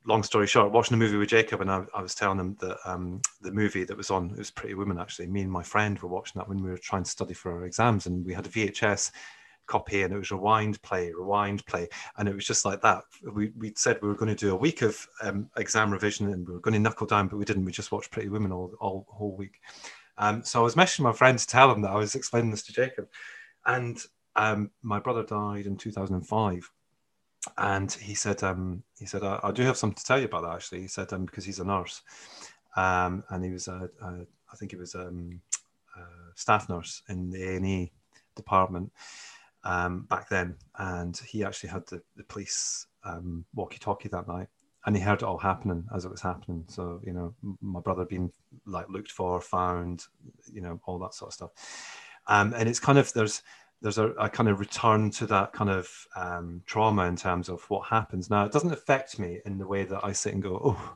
long story short, watching the movie with Jacob, and I, I was telling him that um, the movie that was on it was Pretty Woman. Actually, me and my friend were watching that when we were trying to study for our exams, and we had a VHS copy, and it was rewind play, rewind play, and it was just like that. We we said we were going to do a week of um, exam revision, and we were going to knuckle down, but we didn't. We just watched Pretty Woman all all whole week. Um, so I was messaging my friend to tell him that I was explaining this to Jacob, and um, my brother died in 2005 and he said, um, he said, I, I, do have something to tell you about that. Actually, he said, um, because he's a nurse, um, and he was, a, a, I think he was um, staff nurse in the A and E department um, back then, and he actually had the, the police um, walkie-talkie that night, and he heard it all happening as it was happening. So you know, my brother being like looked for, found, you know, all that sort of stuff. Um, and it's kind of there's there's a, a, kind of return to that kind of um, trauma in terms of what happens. Now, it doesn't affect me in the way that I sit and go, oh,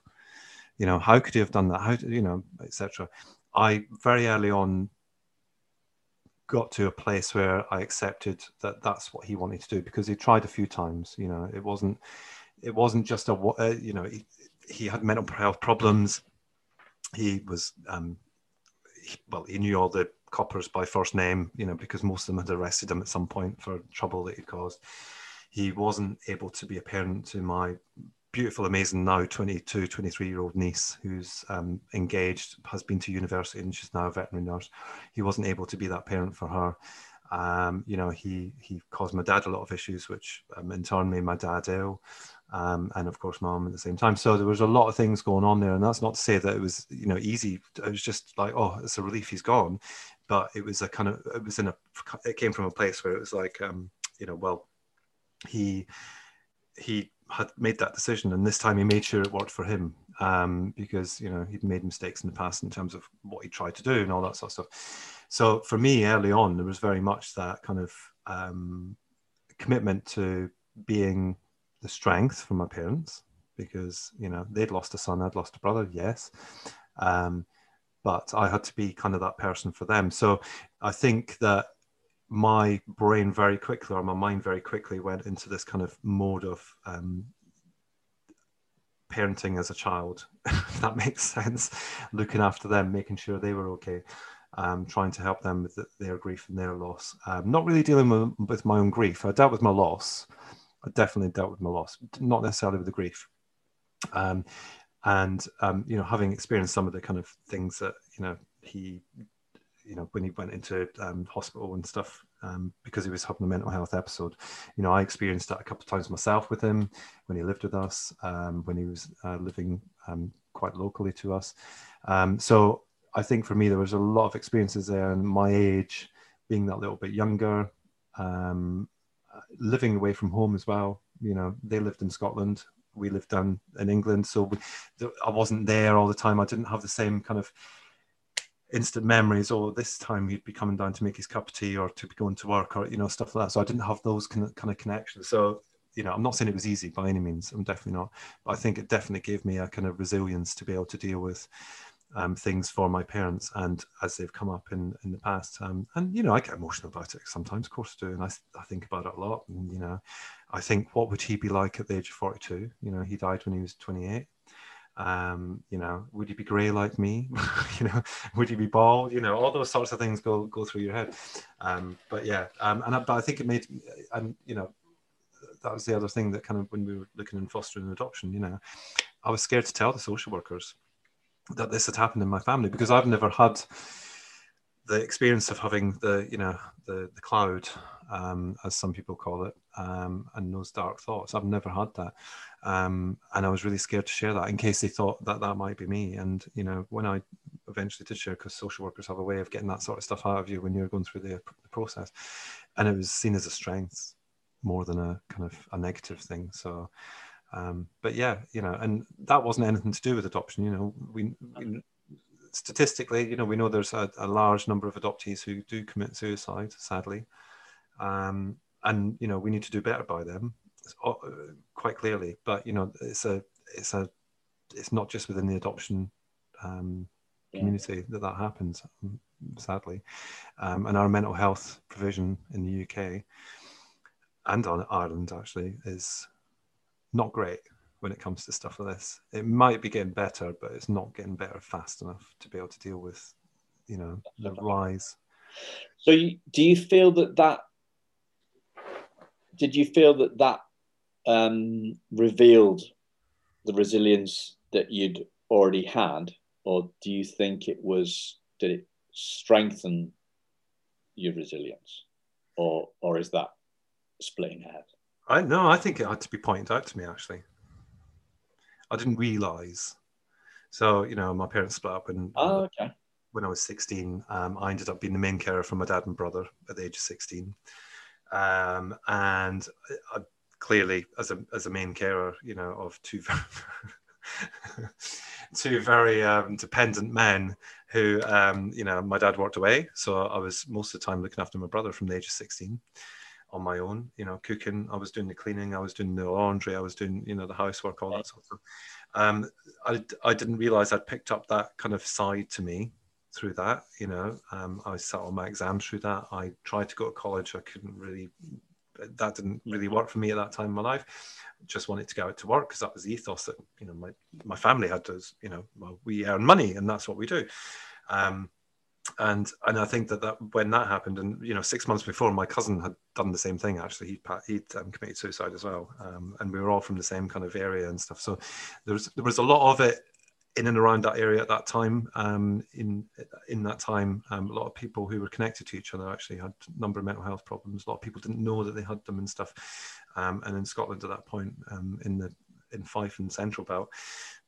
you know, how could you have done that? How, you know, etc. I very early on got to a place where I accepted that that's what he wanted to do because he tried a few times. You know, it wasn't, it wasn't just a, uh, you know, he, he had mental health problems. He was, um, he, well, he knew all the coppers by first name, you know, because most of them had arrested him at some point for trouble that he'd caused. He wasn't able to be a parent to my beautiful, amazing now 22, 23 year old niece who's um, engaged, has been to university, and she's now a veterinary nurse. He wasn't able to be that parent for her. Um, you know, he he caused my dad a lot of issues, which um, in turn made my dad ill um, and of course mom at the same time. So there was a lot of things going on there, and that's not to say that it was you know easy. It was just like oh, it's a relief he's gone, but it was a kind of it was in a it came from a place where it was like um, you know well he he had made that decision, and this time he made sure it worked for him um, because you know he'd made mistakes in the past in terms of what he tried to do and all that sort of stuff. So for me, early on, there was very much that kind of um, commitment to being the strength from my parents because you know they'd lost a son, I'd lost a brother, yes, um, but I had to be kind of that person for them. So I think that my brain very quickly or my mind very quickly went into this kind of mode of um, parenting as a child, if that makes sense, looking after them, making sure they were okay, um, trying to help them with the, their grief and their loss. Um, not really dealing with, with, my own grief. I dealt with my loss. Definitely dealt with my loss, not necessarily with the grief. Um, and um, you know, having experienced some of the kind of things that you know he you know when he went into um, hospital and stuff um, because he was having a mental health episode. You know, I experienced that a couple of times myself with him when he lived with us, um, when he was uh, living um, quite locally to us. Um, so I think for me there was a lot of experiences there, and my age, being that little bit younger, um, living away from home as well. You know, they lived in Scotland. We lived down in England, so we, I wasn't there all the time. I didn't have the same kind of instant memories or this time he'd be coming down to make his cup of tea or to be going to work or you know stuff like that so i didn't have those kind of, kind of connections so you know i'm not saying it was easy by any means i'm definitely not but i think it definitely gave me a kind of resilience to be able to deal with um, things for my parents and as they've come up in in the past um, and you know i get emotional about it sometimes of course I do and I, I think about it a lot and you know i think what would he be like at the age of 42 you know he died when he was 28 um, you know, would he be grey like me? you know, would he be bald? You know, all those sorts of things go go through your head. Um, but yeah, um, and I, but I think it made, and you know, that was the other thing that kind of when we were looking in fostering and adoption, you know, I was scared to tell the social workers that this had happened in my family because I've never had the experience of having the you know the the cloud um, as some people call it um, and those dark thoughts. I've never had that. Um, and i was really scared to share that in case they thought that that might be me. And you know when i eventually did share because social workers have a way of getting that sort of stuff out of you when you're going through the, the process. And it was seen as a strength more than a kind of a negative thing. So um, but yeah you know and that wasn't anything to do with adoption you know we, we statistically, you know, we know there's a, a, large number of adoptees who do commit suicide, sadly, um, and you know we need to do better by them, quite clearly. But you know, it's a it's a it's not just within the adoption um, community that that happens, um, sadly, um, and our mental health provision in the UK and on Ireland actually is not great when it comes to stuff like this. It might be getting better, but it's not getting better fast enough to be able to deal with, you know, the rise. So, you, do you feel that that? Did you feel that that um, revealed the resilience that you'd already had, or do you think it was did it strengthen your resilience, or or is that splitting hairs? I no, I think it had to be pointed out to me actually. I didn't realize. So you know, my parents split up, and oh, okay. when I was 16, um, I ended up being the main carer for my dad and brother at the age of 16. Um, and I, clearly, as a as a main carer, you know, of two very, two very um, dependent men who, um, you know, my dad worked away, so I was most of the time looking after my brother from the age of 16 on my own, you know, cooking. I was doing the cleaning, I was doing the laundry, I was doing, you know, the housework, all that sort of stuff. Um, I, I didn't realize I'd picked up that kind of side to me through that, you know. Um, I sat on my exams through that. I tried to go to college. I couldn't really, that didn't really work for me at that time in my life. Just wanted to go out to work because that was the ethos that, you know, my, my family had to, you know, well, we earn money and that's what we do. Um, and and I think that, that when that happened, and you know, six months before, my cousin had done the same thing. Actually, he he'd um, committed suicide as well, um, and we were all from the same kind of area and stuff. So there was there was a lot of it in and around that area at that time. Um, in in that time, um, a lot of people who were connected to each other actually had a number of mental health problems. A lot of people didn't know that they had them and stuff. Um, and in Scotland at that point, um, in the in Fife and Central Belt,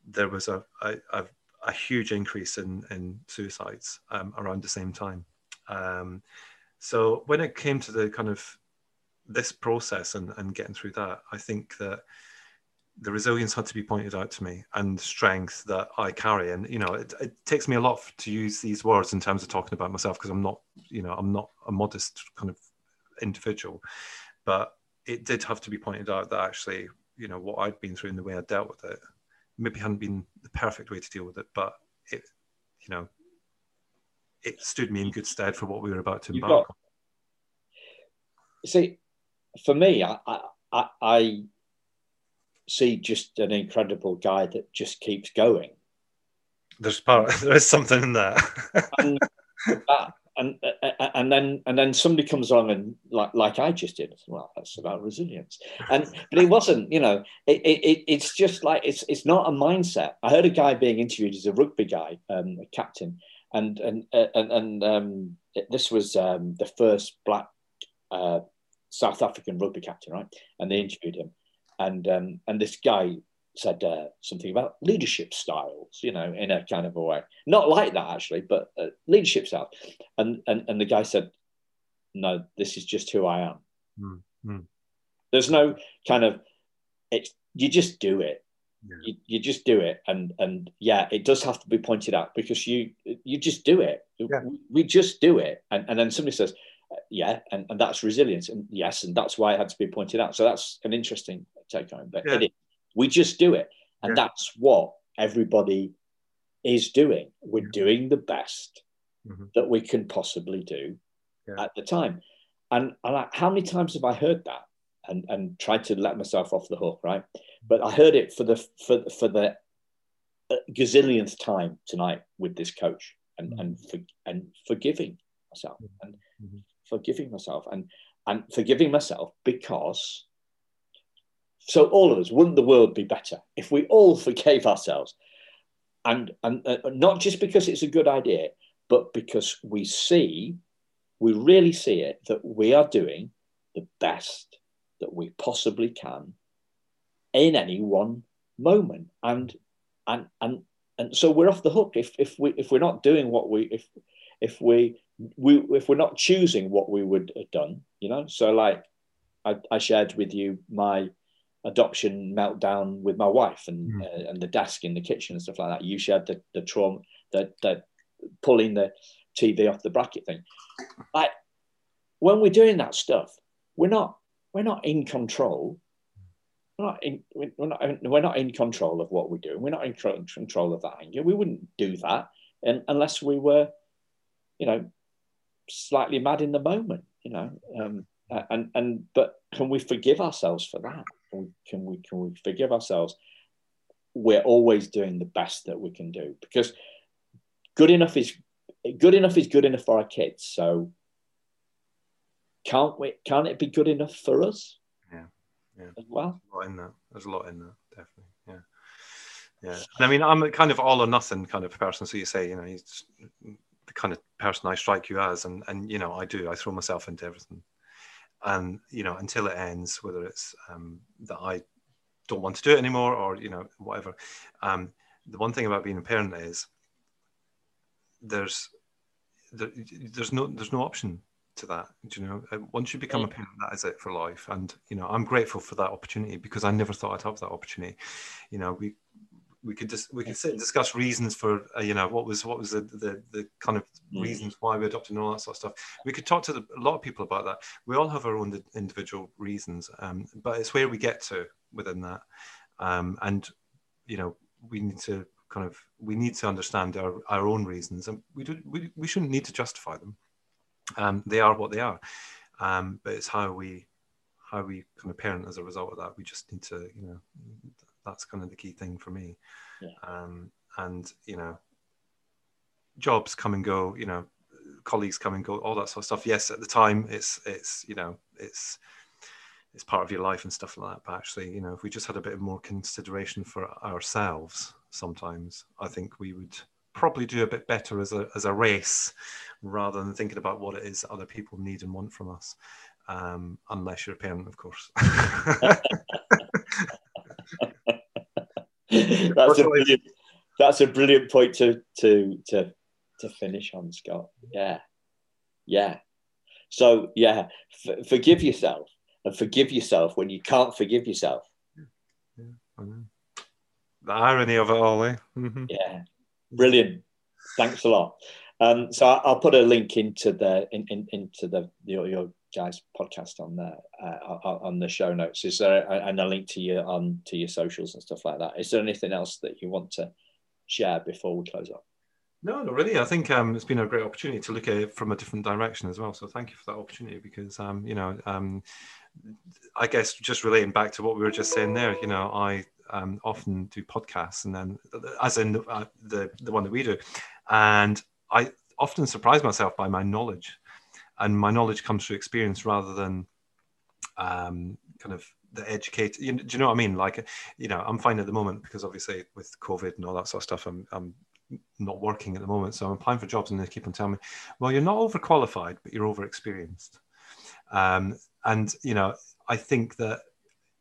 there was a, a, a a huge increase in, in suicides um, around the same time. Um, so when it came to the kind of this process and, and getting through that, I think that the resilience had to be pointed out to me and strength that I carry. And, you know, it, it takes me a lot to use these words in terms of talking about myself because I'm not, you know, I'm not a modest kind of individual. But it did have to be pointed out that actually, you know, what I'd been through and the way I dealt with it maybe hadn't been the perfect way to deal with it, but it, you know, it stood me in good stead for what we were about to embark got, on. see, for me, I, I, I see just an incredible guy that just keeps going. There's part. There is something in that. and, that, and and then and then somebody comes along and like like I just did. Well, that's about resilience. And but it wasn't. You know, it, it it's just like it's it's not a mindset. I heard a guy being interviewed as a rugby guy, um, a captain, and and uh, and and um, this was um, the first black uh, South African rugby captain, right? And they interviewed him, and um, and this guy said uh, something about leadership styles, you know, in a kind of a way, not like that actually, but uh, leadership style. And, and and the guy said, "No, this is just who I am." Mm-hmm. There's no kind of it's you just do it. Yeah. You, you just do it, and and yeah, it does have to be pointed out because you you just do it. Yeah. We just do it, and and then somebody says, yeah, and, and that's resilience, and yes, and that's why it had to be pointed out. So that's an interesting take home, but yeah. it is we just do it. And yeah. that's what everybody is doing. We're yeah. doing the best mm-hmm. that we can possibly do yeah. at the time. And, and I, how many times have I heard that and, and tried to let myself off the hook, right? But I heard it for the for, for the uh, gazillionth time tonight with this coach and mm-hmm. and for, and forgiving myself mm-hmm. and mm-hmm. forgiving myself and and forgiving myself because so all of us, wouldn't the world be better if we all forgave ourselves? And, and uh, not just because it's a good idea, but because we see, we really see it, that we are doing the best that we possibly can in any one moment. And and and and so we're off the hook if, if we if we're not doing what we if if we we if we're not choosing what we would have done, you know. So like I, I shared with you my adoption meltdown with my wife and mm. uh, and the desk in the kitchen and stuff like that. You shared the the trauma, the, the pulling the TV off the bracket thing. Like when we're doing that stuff, we're not we're not in control. We're not in we're not we're not in control of what we're doing. We're not in control of that anger. We wouldn't do that and, unless we were, you know, slightly mad in the moment. You know, um, and and but can we forgive ourselves for that? Can we, can we can we forgive ourselves? We're always doing the best that we can do because good enough is good enough is good enough for our kids. So can't we? Can't it be good enough for us? Yeah, yeah. As well, There's a lot in that. There's a lot in that, definitely. Yeah. Yeah, I mean, I'm a kind of all or nothing kind of person. So you say, you know, he's the kind of person I strike you as, and and you know, I do. I throw myself into everything and you know until it ends whether it's um, that i don't want to do it anymore or you know whatever. Um, the one thing about being a parent is there's there, there's no there's no option to that you know? Uh, once you become a parent that is it for life. And you know i'm grateful for that opportunity because i never thought i'd have that opportunity. You know we we could just we could sit and discuss reasons for uh, you know what was what was the, the the kind of mm. reasons why we adopted and all that sort of stuff. We could talk to the, a lot of people about that. We all have our own individual reasons, um, but it's where we get to within that, um, and you know we need to kind of we need to understand our, our own reasons, and we do we, we shouldn't need to justify them. Um, they are what they are, um, but it's how we how we kind of parent as a result of that. We just need to you know that's kind of the key thing for me. Yeah. Um, and you know, jobs come and go. You know, colleagues come and go. All that sort of stuff. Yes, at the time, it's it's you know it's it's part of your life and stuff like that. But actually, you know, if we just had a bit more consideration for ourselves, sometimes I think we would probably do a bit better as a as a race, rather than thinking about what it is other people need and want from us. Um, unless you're a parent, of course. that's a brilliant, that's a brilliant point to to to to finish on, Scott. Yeah, yeah. So yeah, f- forgive yourself and forgive yourself when you can't forgive yourself. Yeah, the irony of it all, eh? Mm-hmm. Yeah, brilliant. Thanks a lot. Um, so I'll put a link into the in, in, into the your, your guys podcast on there uh, on the show notes is there and a link to your on to your socials and stuff like that is there anything else that you want to share before we close up No, not really. I think um, it's been a great opportunity to look at it from a different direction as well. So thank you for that opportunity because, um, you know, um, I guess just relating back to what we were just saying there, you know, I um, often do podcasts and then, as in uh, the, the one that we do, and I often surprise myself by my knowledge. And my knowledge comes through experience rather than um, kind of the educated. You know, do you know what I mean? Like, you know, I'm fine at the moment because obviously with COVID and all that sort of stuff, I'm, I'm not working at the moment. So I'm applying for jobs and they keep on telling me, well, you're not overqualified, but you're overexperienced. Um, and, you know, I think that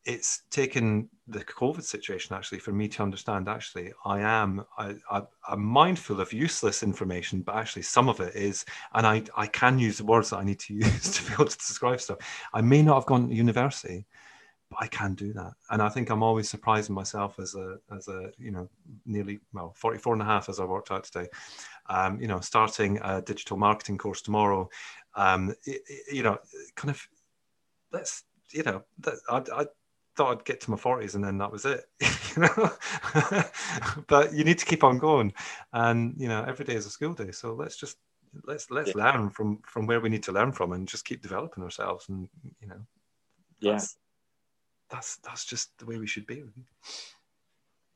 it's taken the COVID situation actually for me to understand actually I am I, I, am mindful of useless information, but actually some of it is, and I, I can use the words that I need to use to be able to describe stuff. I may not have gone to university, but I can do that. And I think I'm always surprising myself as a, as a, you know, nearly, well, 44 and a half as I worked out today, um, you know, starting a digital marketing course tomorrow, um, you know, kind of, let's, you know, I, I thought I'd get to my 40s and then that was it, you know, but you need to keep on going. And, you know, every day is a school day. So let's just, let's, let's yeah. learn from, from where we need to learn from and just keep developing ourselves and, you know, yeah that's that's just the way we should be.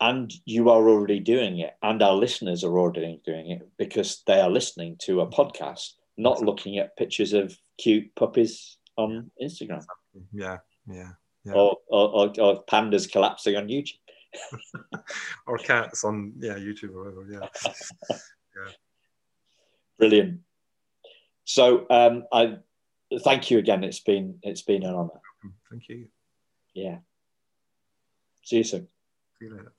And you are already doing it, and our listeners are already doing it because they are listening to a podcast, not looking at pictures of cute puppies on Instagram. Yeah, yeah, yeah. Or, or, or pandas collapsing on YouTube. or cats on yeah YouTube or whatever. Yeah. yeah. Brilliant. So um, I thank you again. It's been it's been an honour. Thank you. Yeah. See you soon. See you later.